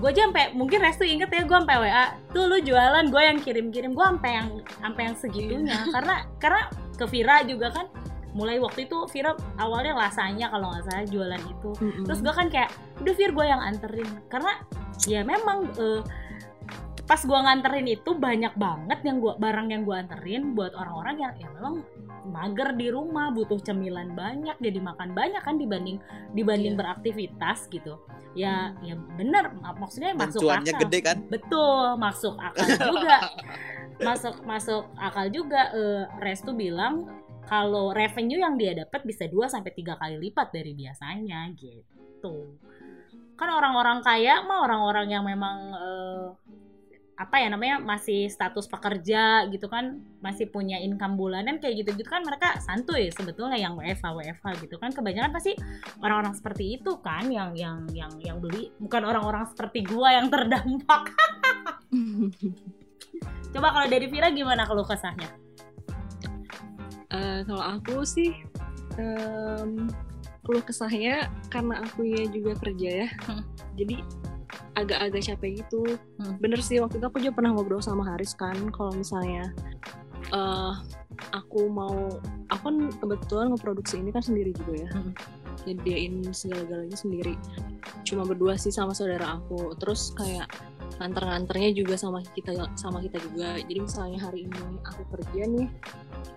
gue aja sampai mungkin Restu inget ya gue sampai WA tuh lu jualan gue yang kirim-kirim. Gue sampai yang sampai yang segitunya. Karena karena ke Vira juga kan mulai waktu itu Vira awalnya rasanya kalau nggak salah jualan itu. Mm-mm. terus gue kan kayak udah Vir gue yang anterin. Karena ya memang eh, pas gue nganterin itu banyak banget yang gua barang yang gue anterin buat orang-orang yang ya memang mager di rumah butuh cemilan banyak jadi makan banyak kan dibanding dibanding Iya. beraktivitas gitu. Ya ya bener mak- maksudnya dan masuk akal. Gede kan? Betul masuk akal juga. Masuk masuk akal juga eh, Restu bilang kalau revenue yang dia dapat bisa 2 sampai tiga kali lipat dari biasanya gitu. Kan orang-orang kaya mah orang-orang yang memang eh, apa ya namanya masih status pekerja gitu kan masih punya income bulanan kayak gitu-gitu kan mereka santuy sebetulnya yang WFH WFH gitu kan. Kebanyakan pasti orang-orang seperti itu kan yang yang yang yang beli. Bukan orang-orang seperti gua yang terdampak. Coba kalau dari Vira gimana kalau kesahnya? Eh, kalau aku sih em, keluh kesahnya karena aku ya juga kerja ya. Hmm. jadi agak-agak capek gitu Hmm. bener sih waktu itu aku juga pernah ngobrol sama Haris kan kalau misalnya eh aku mau aku kan kebetulan ngeproduksi ini kan sendiri juga ya Hmm. nyediain segala-galanya sendiri cuma berdua sih sama saudara aku terus kayak nganter-nganternya juga sama kita sama kita juga jadi misalnya hari ini aku kerja nih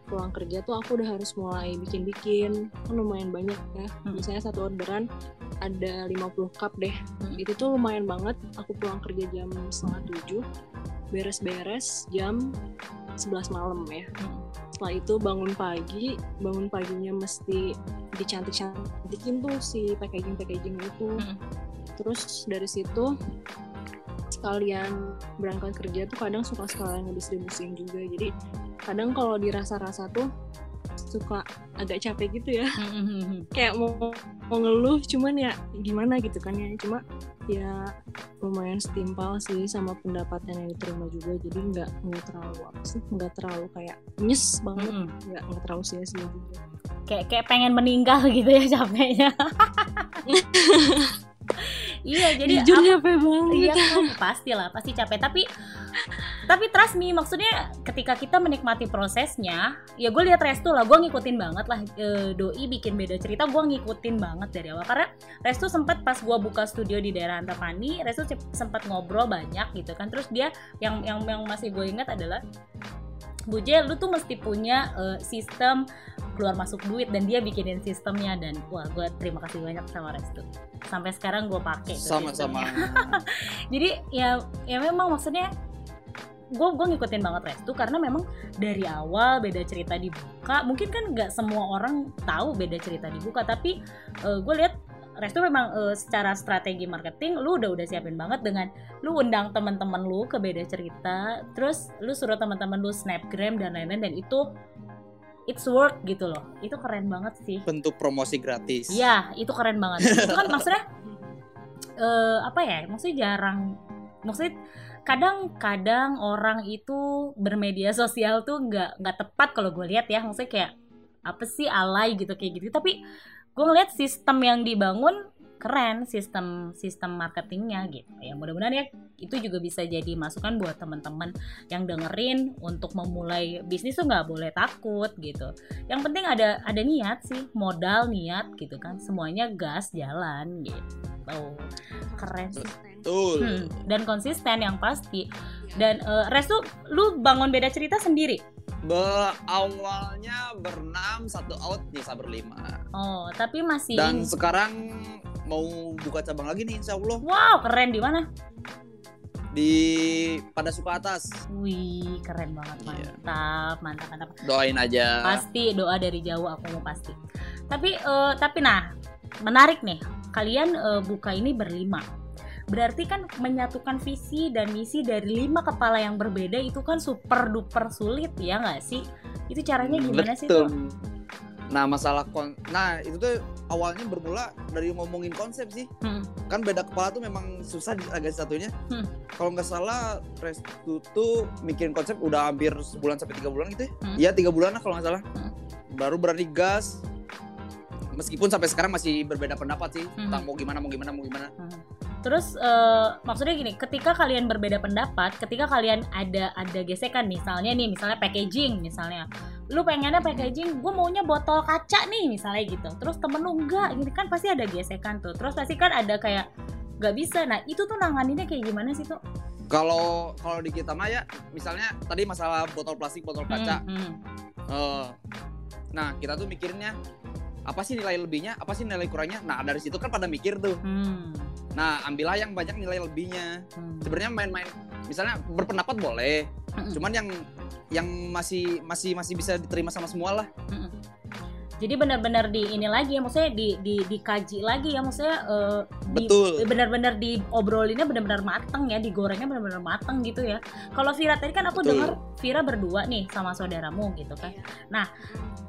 pulang kerja tuh aku udah harus mulai bikin-bikin kan lumayan banyak ya Hmm. misalnya satu orderan ada 50 cup deh Hmm. itu tuh lumayan banget aku pulang kerja jam setengah tujuh beres-beres jam 11 malam ya Hmm. setelah itu bangun pagi bangun paginya mesti dicantik-cantikin tuh si packaging-packaging itu Hmm. terus dari situ sekalian berangkat kerja tuh kadang suka sekalian ngedistribusiin juga. Jadi kadang kalau dirasa-rasa tuh suka agak capek gitu ya. Kayak mau mau ngeluh cuman ya gimana gitu kan ya. Cuma ya lumayan setimpal sih sama pendapatan yang diterima juga. Jadi nggak nggak terlalu apa sih nggak terlalu kayak nyes banget. Mm-mm. nggak nggak terlalu sia-sia juga. Kayak kayak pengen meninggal gitu ya capeknya iya jadi jujur capek banget Iya kan pasti lah pasti capek. Tapi tapi trust me maksudnya ketika kita menikmati prosesnya ya gue lihat Restu lah gue ngikutin banget lah e, doi bikin beda cerita gue ngikutin banget dari awal. Karena Restu sempat pas gue buka studio di daerah Antapani Restu sempat ngobrol banyak gitu kan. Terus dia yang yang yang masih gue ingat adalah Buje lu tuh mesti punya eh, sistem keluar masuk duit dan dia bikinin sistemnya dan wah gue terima kasih banyak sama Restu. Sampai sekarang gue pakai sama-sama. jadi ya ya memang maksudnya gue gue ngikutin banget Restu karena memang dari awal beda cerita dibuka. Mungkin kan nggak semua orang tahu beda cerita dibuka tapi gue lihat Restu memang eh, secara strategi marketing lu udah udah siapin banget dengan lu undang teman-teman lu ke beda cerita terus lu suruh teman-teman lu snapgram dan lain-lain dan itu it's work gitu loh itu keren banget sih bentuk promosi gratis Iya, itu keren banget. itu kan maksudnya eh apa ya? Maksudnya jarang. Maksudnya kadang-kadang orang itu bermedia sosial tuh nggak nggak tepat kalau gue lihat ya. Maksudnya kayak apa sih alay gitu kayak gitu. Tapi gue ngeliat sistem yang dibangun keren sistem sistem marketingnya gitu. Ya mudah-mudahan ya itu juga bisa jadi masukan buat teman-teman yang dengerin untuk memulai bisnis tuh nggak boleh takut gitu. Yang penting ada ada niat sih modal niat gitu kan. Semuanya gas jalan gitu. Keren sih betul. Hmm, dan konsisten yang pasti. Dan eh, Restu lu bangun beda cerita sendiri? Be awalnya berenam satu out bisa berlima oh tapi masih dan sekarang mau buka cabang lagi nih insya Allah. Wow keren. Di mana? Di pada suka atas. Wih keren banget. Iya. mantap mantap mantap. Doain aja. Pasti doa dari jauh aku mau pasti. Tapi eh, tapi nah menarik nih. Kalian eh, buka ini berlima berarti kan menyatukan visi dan misi dari lima kepala yang berbeda itu kan super duper sulit ya nggak sih itu caranya gimana sih Betul. tuh Nah masalah kon, nah itu tuh awalnya bermula dari ngomongin konsep sih. Hmm. Kan beda kepala tuh memang susah agak satunya. Hmm. Kalau nggak salah Restu tuh mikirin konsep udah hampir sebulan sampai tiga bulan gitu ya. Hmm. Iya tiga bulan lah kalau nggak salah. Hmm. Baru berani gas. Meskipun sampai sekarang masih berbeda pendapat sih Hmm. tentang mau gimana mau gimana mau gimana. Terus eh, maksudnya gini, ketika kalian berbeda pendapat, ketika kalian ada ada gesekan misalnya nih, misalnya packaging misalnya, lu pengennya packaging, gue maunya botol kaca nih misalnya gitu. Terus temen lu enggak, gitu kan pasti ada gesekan tuh. Terus pasti kan ada kayak nggak bisa. Nah itu tuh nanganinnya kayak gimana sih tuh? Kalau kalau di kita mah ya misalnya tadi masalah botol plastik botol kaca. Hmm, hmm. Eh, nah kita tuh mikirinnya apa sih nilai lebihnya, apa sih nilai kurangnya. Nah dari situ kan pada mikir tuh. Hmm, Nah ambillah yang banyak nilai lebihnya. hmm. Sebenarnya main-main, misalnya berpendapat boleh, Mm-mm. cuman yang yang masih masih masih bisa diterima sama semua lah. Jadi benar-benar di ini lagi ya, maksudnya di, di dikaji lagi ya, maksudnya eh, di- Betul. benar-benar diobrolinnya benar-benar mateng ya, digorengnya benar-benar mateng gitu ya. Kalau Vira tadi kan aku dengar Vira berdua nih sama saudaramu gitu kan. Nah,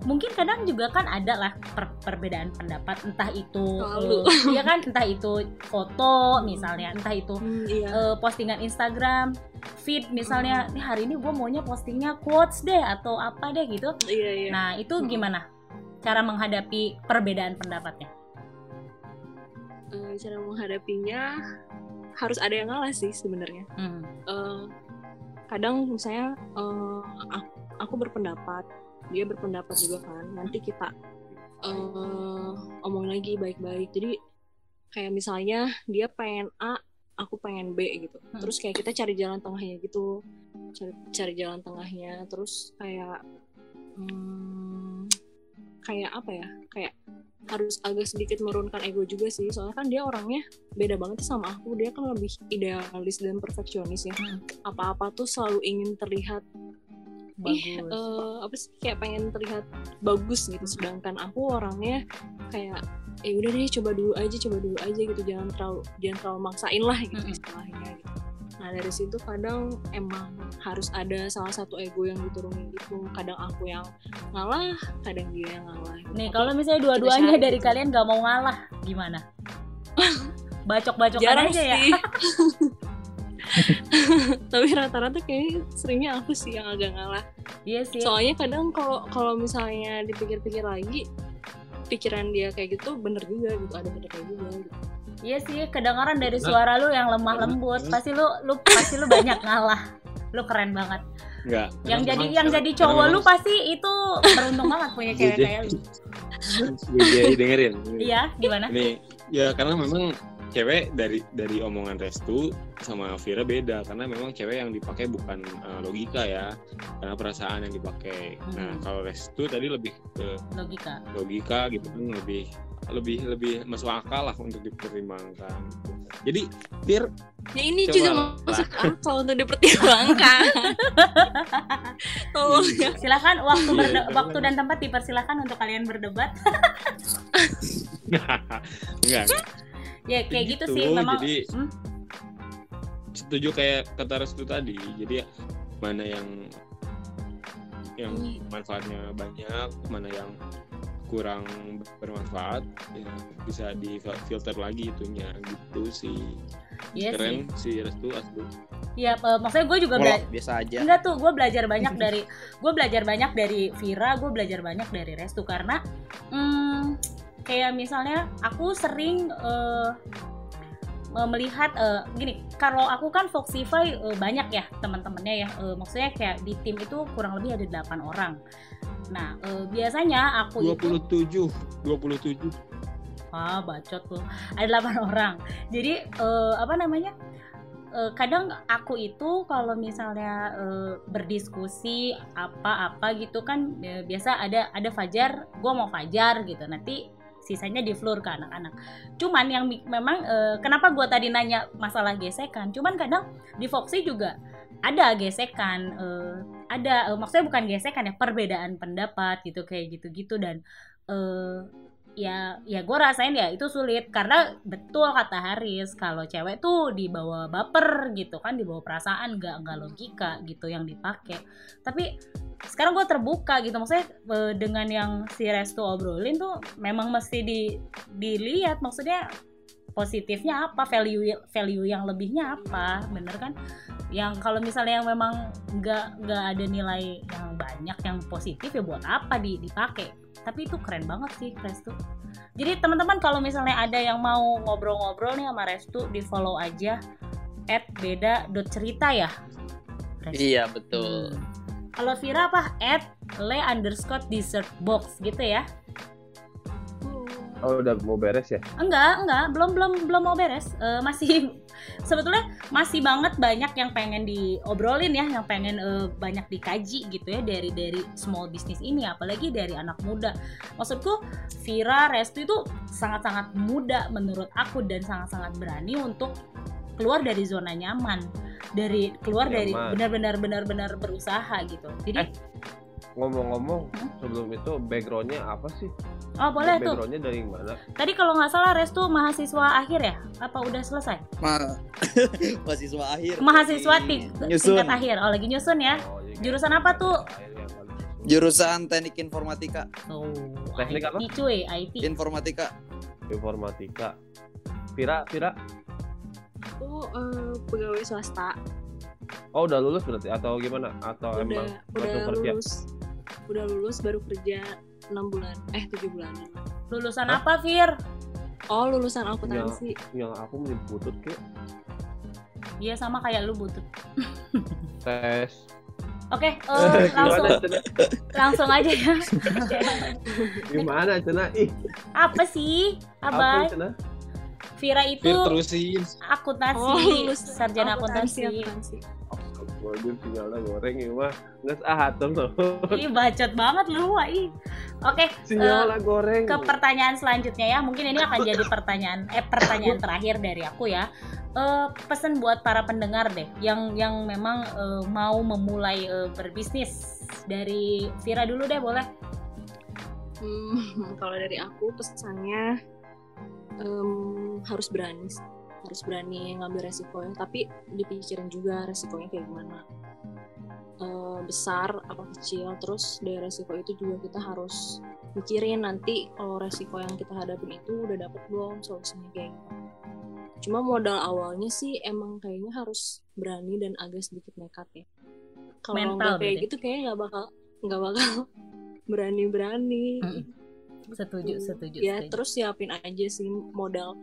mungkin kadang juga kan ada lah per- perbedaan pendapat, entah itu eh, iya kan, entah itu foto misalnya, entah itu Hmm, iya. eh, postingan Instagram, feed misalnya, nih hari ini gue maunya postingnya quotes deh atau apa deh gitu. iya iya. Nah, itu Mm-mm. gimana cara menghadapi perbedaan pendapatnya? Eh, cara menghadapinya harus ada yang ngalah sih sebenarnya. Hmm. Eh, kadang misalnya eh, aku, aku berpendapat, dia berpendapat juga kan. Nanti kita eh omong lagi baik-baik. Jadi kayak misalnya dia pengen A, aku pengen B gitu. Hmm. Terus kayak kita cari jalan tengahnya gitu. Cari, cari jalan tengahnya. Terus kayak hmm, kayak apa ya? Kayak harus agak sedikit menurunkan ego juga sih soalnya kan dia orangnya beda banget sama aku dia kan lebih idealis dan perfeksionis ya Hmm. apa-apa tuh selalu ingin terlihat ih Bagus. eh, apa sih kayak pengen terlihat bagus gitu sedangkan aku orangnya kayak eh udah deh coba dulu aja coba dulu aja gitu jangan terlalu jangan terlalu maksain lah gitu Mm-mm. istilahnya gitu nah dari situ kadang emang harus ada salah satu ego yang diturunin gitu kadang aku yang ngalah kadang dia yang ngalah gitu. Nih, kalau misalnya dua-duanya dari gitu. kalian gak mau ngalah, gimana? Bacok-bacokan jarang aja ya. sih tapi rata-rata kayaknya seringnya aku sih yang agak ngalah Iya sih. soalnya kadang kalau kalau misalnya dipikir-pikir lagi pikiran dia kayak gitu bener juga gitu ada bener kayak juga gitu. Iya sih, kedengaran dari suara lu yang lemah lembut. Pasti lu lu pasti lu banyak ngalah. Lu keren banget. Enggak. Yang Memang- jadi yang jadi cowok lu pasti itu beruntung banget punya cewek kayak lu. Jadi dengerin. Iya, gimana? Ini ya karena memang cewek dari dari omongan Restu sama Vira beda karena memang cewek yang dipakai bukan eh, logika ya karena perasaan yang dipakai. Nah Hmm. kalau Restu tadi lebih ke Logika. logika gitu kan lebih lebih lebih masuk akal lah untuk dipertimbangkan. Jadi Vir ya ini Coba juga lah. masuk akal untuk dipertimbangkan tolong ya Silakan waktu Iya, berde- waktu dan tempat dipersilakan untuk kalian berdebat. enggak Ya kayak gitu, sih Gitu, memang. jadi- Hmm? setuju kayak kata Restu tadi jadi mana yang yang manfaatnya banyak mana yang kurang bermanfaat ya bisa di filter lagi itunya gitu sih Iya sih. keren si Restu asli Iya, eh, maksudnya gue juga Kalau bela- biasa aja. Enggak tuh, gue belajar banyak dari gue belajar banyak dari Vira, gue belajar banyak dari Restu karena hmm, kayak misalnya aku sering eh, melihat eh, gini, kalau aku kan Foxify eh, banyak ya teman-temannya ya, Eh, maksudnya kayak di tim itu kurang lebih ada 8 orang. Nah, eh, biasanya aku itu 27 27 Ah, bacot tuh. Ada 8 orang. Jadi eh, apa namanya? eh, kadang aku itu kalau misalnya eh, berdiskusi apa-apa gitu kan eh, biasa ada ada Fajar, gua mau Fajar gitu. Nanti sisanya di floor ke anak-anak. Cuman yang memang eh, kenapa gua tadi nanya masalah gesekan? Cuman kadang di Foxy juga ada gesekan eh, ada eh, maksudnya bukan gesekan ya perbedaan pendapat gitu kayak gitu-gitu dan eh ya ya gue rasain ya itu sulit. Karena betul kata Haris kalau cewek tuh dibawa baper gitu kan dibawa perasaan nggak nggak logika gitu yang dipakai tapi sekarang gue terbuka gitu. Maksudnya eh, dengan yang si Restu obrolin tuh memang mesti di dilihat. Maksudnya positifnya apa value value yang lebihnya apa bener kan yang kalau misalnya yang memang nggak nggak ada nilai yang banyak yang positif ya buat apa di dipakai tapi itu keren banget sih Restu jadi teman-teman kalau misalnya ada yang mau ngobrol-ngobrol nih sama Restu di follow aja at beda dot cerita ya Restu. Iya betul. Hmm. kalau Vira apa at le underscore dessert box gitu ya Oh udah mau beres ya? enggak enggak belum belum belum mau beres Eh, masih sebetulnya masih banget banyak yang pengen diobrolin ya yang pengen eh, banyak dikaji gitu ya dari dari small business ini apalagi dari anak muda maksudku Vira Restu itu sangat-sangat muda menurut aku dan sangat-sangat berani untuk keluar dari zona nyaman dari keluar dari Nyaman. benar-benar benar-benar berusaha gitu jadi Ngomong-ngomong Hmm? sebelum itu backgroundnya apa sih? oh boleh tuh Backgroundnya dari mana? tadi kalau nggak salah Restu mahasiswa akhir ya apa udah selesai Ma mahasiswa akhir. mahasiswa ting- nyusun. tingkat akhir oh lagi nyusun ya Oh, iya, Jurusan apa tuh? Jurusan Teknik Informatika. Oh, Teknik apa? IT cuy, IT. Informatika. Informatika. Vira, Vira. Aku eh, pegawai swasta. Oh udah lulus berarti atau gimana? Atau udah emang udah langsung kerja? Udah lulus baru kerja 6 bulan. Eh 7 bulan. Lulusan Hah? apa, Fir? Oh, lulusan akuntansi. Yang aku menyebut butut ke Iya sama kayak lu butut. tes. Oke, eh, langsung Gimana Cena? langsung aja ya. Gimana Cena? Ih, apa sih, apa Abai? Cena? Vira itu Fir terusin akuntansi, Oh, sarjana akuntansi. akuntansi. Waduh, sinyalnya goreng ya mah. Nggak ah tuh loh. Ih, bacot banget lu, Wak. Ih. Oke, Sinyalnya goreng. ke pertanyaan selanjutnya ya. Mungkin ini akan jadi pertanyaan eh pertanyaan terakhir dari aku ya. Eh pesan buat para pendengar deh yang yang memang eh, mau memulai eh, berbisnis. Dari Vira dulu deh, boleh? Hmm, kalau dari aku pesannya em, harus berani. Harus berani ngambil resikonya tapi dipikirin juga resikonya kayak gimana Eh, besar apa kecil terus dari resiko itu juga kita harus mikirin nanti kalau resiko yang kita hadapin itu udah dapet belum solusinya kayak gimana cuma modal awalnya sih emang kayaknya harus berani dan agak sedikit nekat ya kalau nggak kayak berarti. gitu kayaknya nggak bakal nggak bakal berani-berani Mm. Setuju, setuju. ya setuju. terus siapin aja sih modal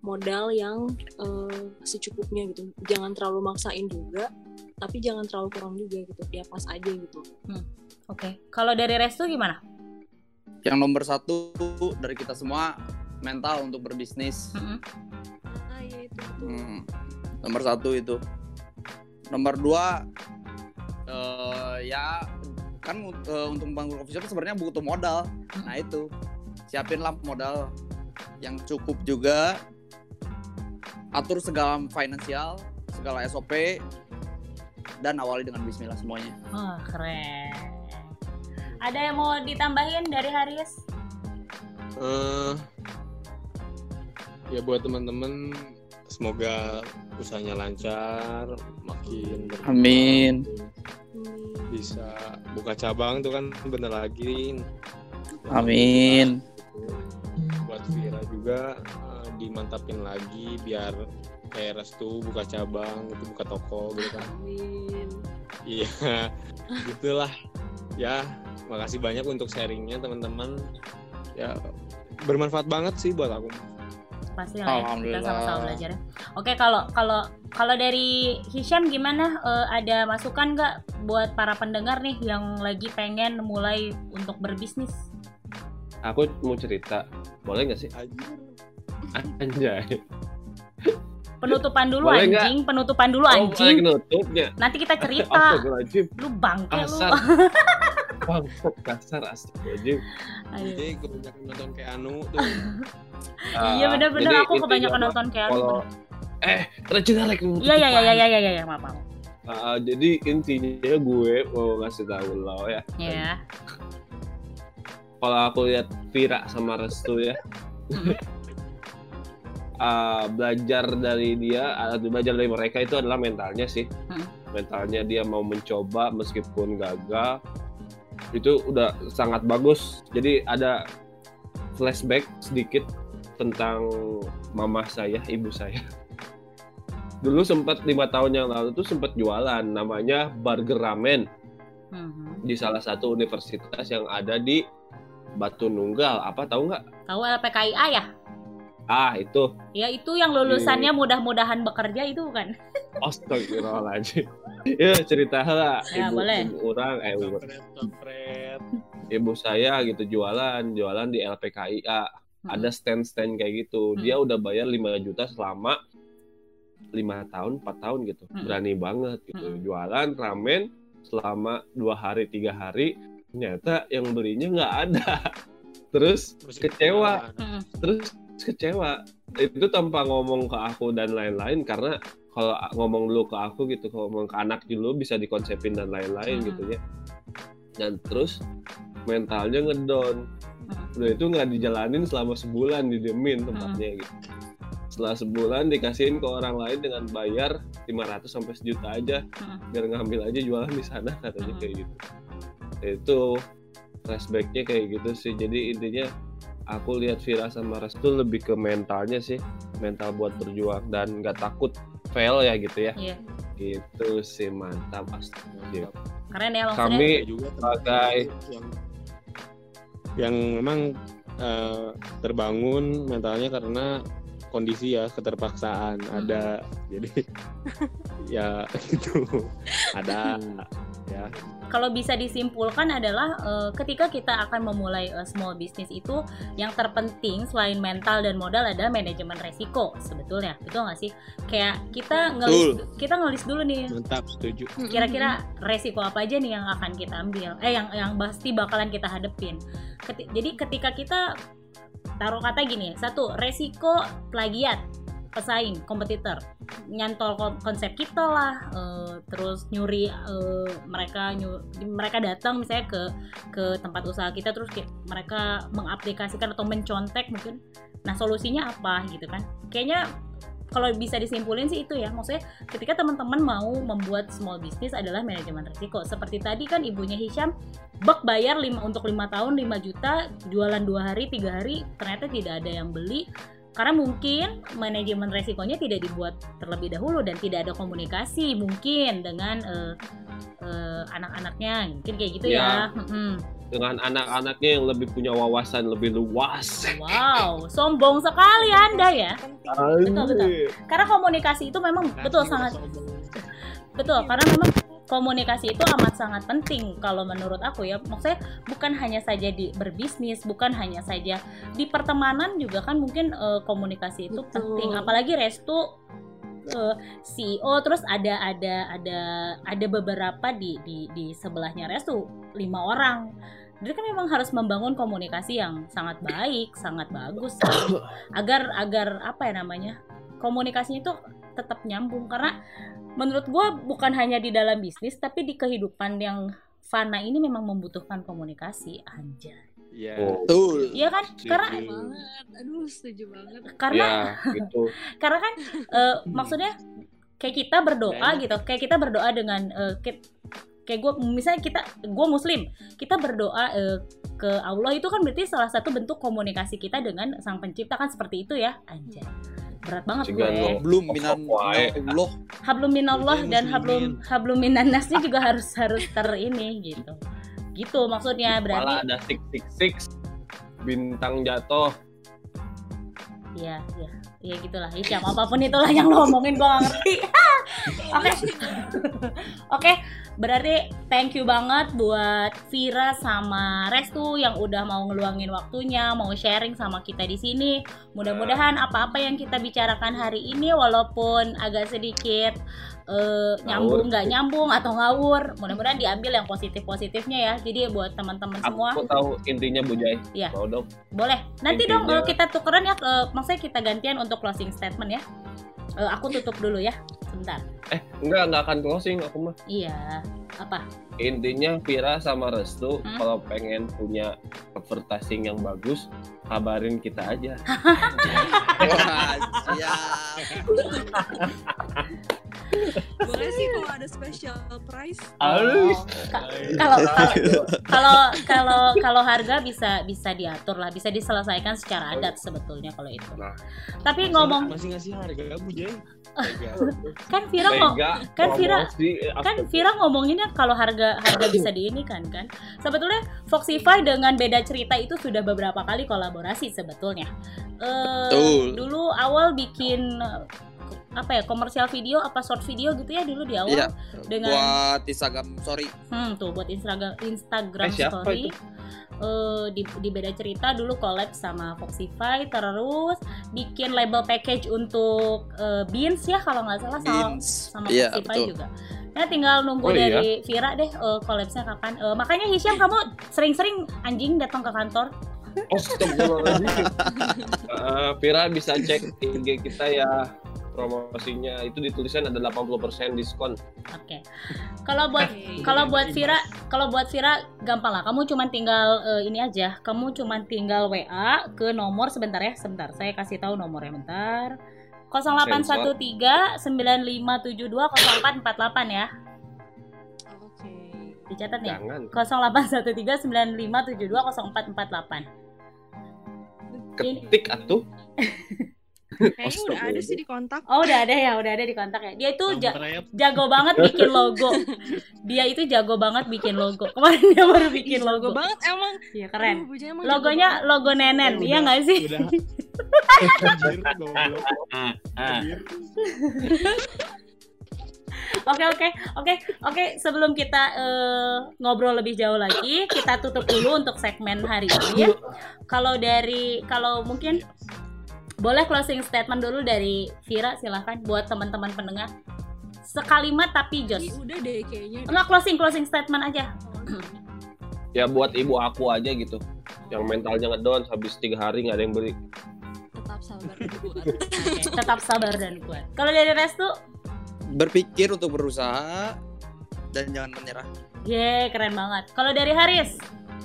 modal yang eh, secukupnya gitu jangan terlalu maksain juga tapi jangan terlalu kurang juga gitu ya pas aja gitu Oke, kalau dari Restu gimana? Yang nomor satu dari kita semua mental untuk berbisnis. Mm-mm. ah iya itu Hmm, Nomor satu itu. Nomor dua eh, ya kan eh, untuk membangun coffee shop sebenarnya butuh modal. Nah itu siapinlah modal yang cukup juga. Atur segala finansial, segala SOP dan awali dengan Bismillah semuanya. Oh, keren. Ada yang mau ditambahin dari Haris? Eh, ya buat teman-teman semoga usahanya lancar makin berkembang, Amin. bisa buka cabang tuh kan bentar lagi Amin. Vira juga eh, dimantapin lagi biar kayak restu buka cabang gitu buka toko gitu kan Amin. iya gitulah ya makasih banyak untuk sharingnya teman-teman ya bermanfaat banget sih buat aku pasti lah ya kita sama-sama belajar ya. Oke kalau kalau kalau dari Hisham gimana Eh, ada masukan nggak buat para pendengar nih yang lagi pengen mulai untuk berbisnis? Aku mau cerita, boleh nggak sih? Anjay. Penutupan dulu Boleh anjing, penutupan dulu Oh, anjing. boleh nutupnya. Nanti kita cerita. Lu bangke lu. Kasar. Bangsat kasar astagfirullahaladzim. Jadi kebanyakan nonton kayak Anu tuh Iya Ah, bener-bener aku kebanyakan nonton kayak Kalau eh, rejeki rek Iya iya iya iya iya iya ya, maaf maaf. Ah, jadi intinya gue mau ngasih tahu lo ya. Ya. Kalau aku lihat Vira sama Restu ya. Hmm. ah, belajar dari dia, ah, belajar dari mereka itu adalah mentalnya sih. Hmm. Mentalnya dia mau mencoba meskipun gagal. Itu udah sangat bagus. Jadi ada flashback sedikit tentang mama saya, ibu saya. Dulu sempat lima tahun yang lalu tuh sempat jualan namanya Burger Ramen Mhm. di salah satu universitas yang ada di Batu Nunggal. Apa tahu nggak? Tahu LPKIA ya? Ah itu. Ya itu yang lulusannya mudah-mudahan bekerja itu bukan? Astagfirullahaladzim. ya cerita lah Ya, ibu, boleh. ibu orang eh ibu, ibu saya gitu jualan jualan di LPKIA ada stand stand kayak gitu dia udah bayar 5 juta selama lima tahun 4 tahun gitu Hmm. berani banget gitu Hmm. jualan ramen selama dua hari tiga hari ternyata yang belinya nggak ada terus kecewa Mhm. terus kecewa itu tanpa ngomong ke aku dan lain-lain karena kalau ngomong dulu ke aku gitu kalau ngomong ke anak dulu bisa dikonsepin dan lain-lain Hmm. gitu ya dan terus mentalnya ngedon Hmm. udah itu nggak dijalanin selama sebulan didiemin tempatnya gitu setelah sebulan dikasihin ke orang lain dengan bayar 500 sampai sejuta aja Hmm. biar ngambil aja jualan di sana katanya Hmm. kayak gitu itu flashbacknya kayak gitu sih. Jadi intinya aku lihat Vira sama Restu lebih ke mentalnya sih mental buat berjuang dan nggak takut fail ya gitu ya. Iya. itu sih mantap. Astagfirullah Keren ya maksudnya. kami juga sebagai yang yang memang eh, terbangun mentalnya karena kondisi ya keterpaksaan. Ada. Jadi ya itu. Ada ya kalau bisa disimpulkan adalah eh, ketika kita akan memulai eh, small business itu yang terpenting selain mental dan modal adalah manajemen resiko sebetulnya. Betul nggak sih? Kayak kita ngelis kita ngelis dulu nih. Mantap setuju. Kira-kira resiko apa aja nih yang akan kita ambil? Eh yang yang pasti bakalan kita hadepin. Keti- jadi ketika kita taruh kata gini satu resiko plagiat pesaing kompetitor. Nyantol kon- konsep kita lah eh, terus nyuri eh, mereka nyu- mereka datang misalnya ke ke tempat usaha kita terus kayak mereka mengaplikasikan atau mencontek mungkin nah solusinya apa? Gitu kan. Kayaknya kalau bisa disimpulin sih itu ya maksudnya ketika teman-teman mau membuat small business adalah manajemen risiko. Seperti tadi kan ibunya Hisham bak bayar lima, untuk lima tahun 5 juta jualan dua hari tiga hari ternyata tidak ada yang beli karena mungkin manajemen resikonya tidak dibuat terlebih dahulu dan tidak ada komunikasi mungkin dengan eh, eh, anak-anaknya. Mungkin kayak gitu ya, Ya. Dengan anak-anaknya yang lebih punya wawasan lebih luas. Wow sombong sekali anda ya. Betul betul. Karena komunikasi itu memang betul sangat betul karena memang komunikasi itu amat sangat penting kalau menurut aku ya. Maksudnya bukan hanya saja di berbisnis bukan hanya saja di pertemanan juga kan mungkin eh, komunikasi itu Betul. penting. Apalagi restu eh, CEO terus ada ada ada ada beberapa di di di sebelahnya restu lima orang. Jadi kan memang harus membangun komunikasi yang sangat baik sangat bagus agar agar apa ya namanya komunikasinya itu tetap nyambung karena menurut gue bukan hanya di dalam bisnis tapi di kehidupan yang fana ini memang membutuhkan komunikasi anjay Iya. Oh. Betul. Iya kan? Karena Setuju. banget aduh setuju banget karena Ya, gitu. karena kan eh, maksudnya kayak kita berdoa Banyak. gitu kayak kita berdoa dengan eh, kayak, kayak gue misalnya kita gue muslim kita berdoa eh, ke Allah itu kan berarti salah satu bentuk komunikasi kita dengan sang pencipta kan seperti itu ya anjay berat banget Juga gue. Belum minan Wae. Allah. hablum minallah Iya, dan hablum hablum minannasnya juga harus harus ter ini gitu gitu maksudnya Malah berarti ada six six six bintang jatuh. ya ya ya gitulah Isyam apa pun itulah yang lo omongin gue gak ngerti. Oke. Oke berarti thank you banget buat Vira sama Restu yang udah mau ngeluangin waktunya mau sharing sama kita di sini. Mudah-mudahan apa-apa yang kita bicarakan hari ini walaupun agak sedikit eh, nyambung nggak nyambung atau ngawur mudah-mudahan diambil yang positif positifnya ya. Jadi buat teman-teman semua. Aku tahu intinya Bu Jai. Mau dong. boleh. Nanti Intinya- dong eh, kita tukeran ya, eh, maksudnya kita gantian untuk closing statement ya. Eh, aku tutup dulu ya, sebentar. Eh, enggak enggak akan closing aku mah. Iya. Apa? Intinya Vira sama Restu Hmm? kalau pengen punya advertising yang bagus, kabarin kita aja. Wah, boleh sih kalau ada special price. Oh, ka- Kalau kalau- kalau kalau harga bisa bisa diatur lah, bisa diselesaikan secara adat sebetulnya kalau itu. Nah. Tapi Masih- ngomong masih ngasih harga Bu Jay. Tega. kan Vira ngomong kan Vira- kan Vira kalau harga harga bisa diinikan kan sebetulnya Foxify dengan beda cerita itu sudah beberapa kali kolaborasi sebetulnya Betul. dulu awal bikin eh, apa ya komersial video apa short video gitu ya dulu di awal Iya. dengan Buat Instagram, sorry. hmm, tuh buat Instagram Instagram Eh, story itu? Eh, di, di beda cerita dulu collab sama Foxify terus bikin label package untuk eh, Beans ya kalau nggak salah sama Beans. sama Iya, Foxify betul. juga. Ya tinggal nunggu Oh, iya? dari Vira deh uh, collabsnya kapan. Eh, makanya Hisham kamu sering-sering anjing datang ke kantor. Oh, Astagfirullahaladzim. Eh, Vira bisa cek IG kita ya promosinya itu ditulisan ada 80% diskon. Oke. Kalau buat Oke. kalau buat Vira, kalau buat Vira gampang lah. Kamu cuman tinggal eh, ini aja. Kamu cuman tinggal WA ke nomor sebentar ya, sebentar. Saya kasih tahu nomornya bentar. 0813 9572 0448 ya. oke Dicatat nih. Jangan 0813 9572 0448. ketik atuh. kayaknya udah ada sih di kontak Oh udah ada ya, udah ada di kontak ya. Dia itu ja- jago banget bikin logo. Dia itu jago banget bikin logo. Kemarin dia baru bikin Ih, jago logo. banget emang Iya keren. Aduh, emang Logonya logo nenen, Ya, iya nggak sih? Udah. Oke oke oke oke. Sebelum kita eh, ngobrol lebih jauh lagi, kita tutup dulu untuk segmen hari ini ya. Kalau dari kalau mungkin boleh closing statement dulu dari Vira silahkan buat teman-teman pendengar. Sekalimat tapi jos. Ih, udah deh kayaknya Enggak closing closing statement aja. Ya buat ibu aku aja gitu. Yang mentalnya ngedown habis tiga hari nggak ada yang beli. tetap sabar dan kuat Oke, tetap sabar dan kuat. Kalau dari Restu, Berpikir untuk berusaha dan jangan menyerah. ye keren banget. Kalau dari Haris,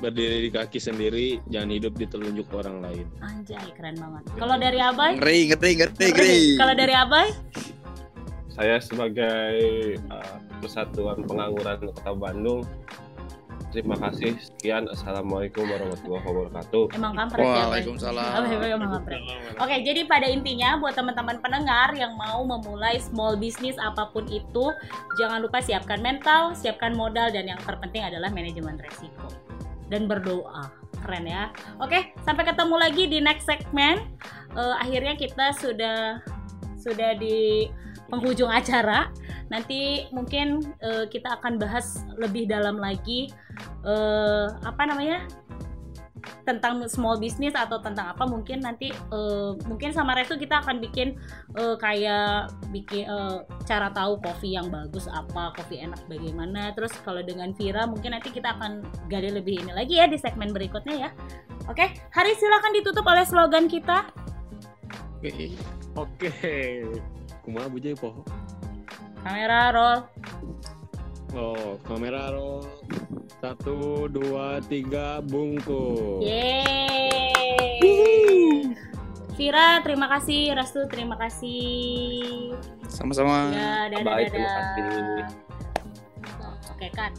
Berdiri di kaki sendiri, jangan hidup di telunjuk orang lain. anjay keren banget. Kalau dari Abai, Ngeri, ngeri, ngeri, ngeri. Kalau dari Abai, Saya sebagai uh, Persatuan Pengangguran Kota Bandung Terima kasih. Sekian. Assalamualaikum warahmatullahi wabarakatuh. emang kampret ya. Waalaikumsalam. Emang kampret. Oke, jadi pada intinya buat teman-teman pendengar yang mau memulai small business apa pun itu, jangan lupa siapkan mental, siapkan modal dan yang terpenting adalah manajemen resiko dan berdoa. Keren ya. Oke, sampai ketemu lagi di next segmen. Eh, akhirnya kita sudah sudah di penghujung acara. Nanti mungkin eh, kita akan bahas lebih dalam lagi eh, apa namanya? Tentang small business atau tentang apa mungkin nanti eh, mungkin sama Restu kita akan bikin eh, kayak bikin eh, cara tahu kopi yang bagus apa kopi enak bagaimana terus kalau dengan Vira mungkin nanti kita akan gali lebih ini lagi ya di segmen berikutnya ya oke hari silakan ditutup oleh slogan kita Oke. Oke. Kumaha Bu Jay poho? kamera roll Oh, kamera roll. Satu, dua, tiga, bungkus. Yeay. Vira, terima kasih. Restu, terima kasih. Sama-sama. Ya, dadah, Bye, terima dadah. kasih. Oke, kan.